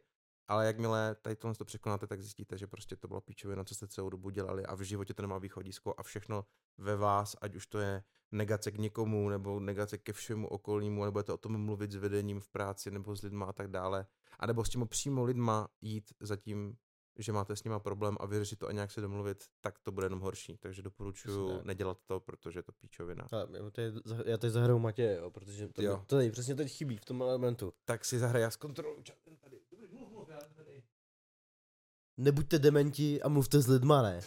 ale jakmile tady tohle to překonáte, tak zjistíte, že prostě to bylo píčovina, co jste celou dobu dělali a v životě to nemá východisko a všechno ve vás, ať už to je negace k někomu, nebo negace ke všemu okolnímu, nebo budete o tom mluvit s vedením v práci, nebo s lidma a tak dále, a nebo s těma přímo lidma jít za tím, že máte s nima problém a vyřešit to a nějak se domluvit, tak to bude jenom horší. Takže doporučuji tak. nedělat to, protože je to píčovina. Já teď, já teď zahraju Matěje, jo, protože to, Jo. to tady přesně teď chybí v tom elementu. Tak si zahraj, já zkontroluji tady. Nebuďte dementi a mluvte s lidma, ne.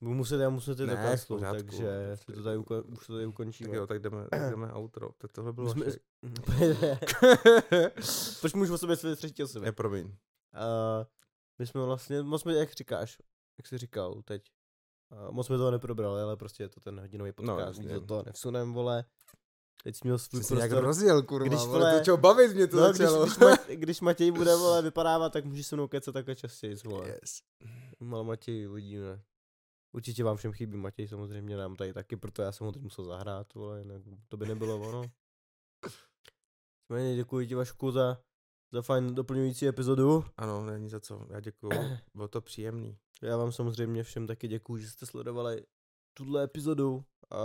Budu muset, já musím teď Ne, do v kanclu, pořádku, takže si to tady, uko, už to tady Tak ukončíme. jo, tak jdeme, tak jdeme outro. Tak tohle bylo jsme-. <laughs> Proč můžu o sobě své třetí osoby? Ne, promiň. Uh, my jsme vlastně, moc jsme, jak říkáš, jak jsi říkal teď, uh, moc jsme toho neprobrali, ale prostě je to ten hodinový No, podcast, do toho nevsunem, vole. Teď jsi měl svůj Jsi prostor. rozjel, kurva, Když, když, vole- vole, to čeho bavit mě to No, když, začalo. když, Matěj, <laughs> když Matěj bude, vole, vypadávat, tak můžeš se mnou kecat takhle častěji, vole. yes. Mal Matěj, uvidíme. Určitě vám všem chybí Matěj, samozřejmě nám tady taky, proto já jsem ho teď musel zahrát, vole, jinak to by nebylo ono. Méně děkuji ti Vašku za, za fajn doplňující epizodu. Ano, není za co. Já děkuju. Bylo to příjemný. Já vám samozřejmě všem taky děkuji, že jste sledovali tuhle epizodu. A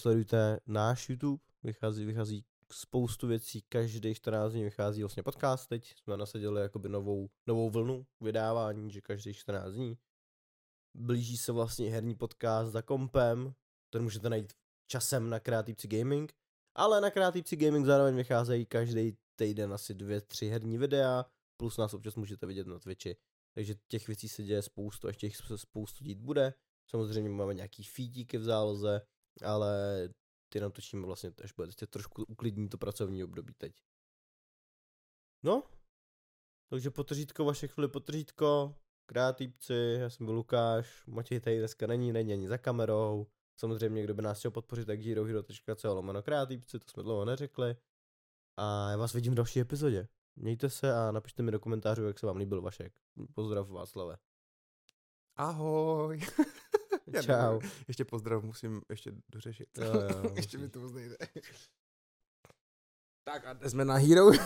sledujte náš YouTube, vychází, vychází spoustu věcí, každý 14 dní vychází vlastně podcast, teď jsme nasadili jakoby novou, novou vlnu vydávání, že každý 14 dní. Blíží se vlastně herní podcast za kompem, který můžete najít časem na Kreativci Gaming, ale na Kreativci Gaming zároveň vycházejí každý týden asi dvě, tři herní videa, plus nás občas můžete vidět na Twitchi. Takže těch věcí se děje spoustu, ještě jich se spoustu dít bude. Samozřejmě máme nějaký feedíky v záloze, ale ty natočíme vlastně, až bude ještě trošku uklidní to pracovní období teď. No, takže potržítko, vaše chvíli potržítko, kreativci, já jsem byl Lukáš, Matěj tady dneska není, není ani za kamerou. Samozřejmě, kdo by nás chtěl podpořit, tak herohero.co lomeno kreativci, to jsme dlouho neřekli. A já vás vidím v další epizodě. Mějte se a napište mi do komentářů, jak se vám líbil Vašek. Pozdrav Václave. Ahoj. <laughs> <laughs> Já Čau. nevím, Ještě pozdrav musím ještě dořešit. Jo, jo, <laughs> ještě mi to moc nejde. tak a jsme na Hero. <laughs>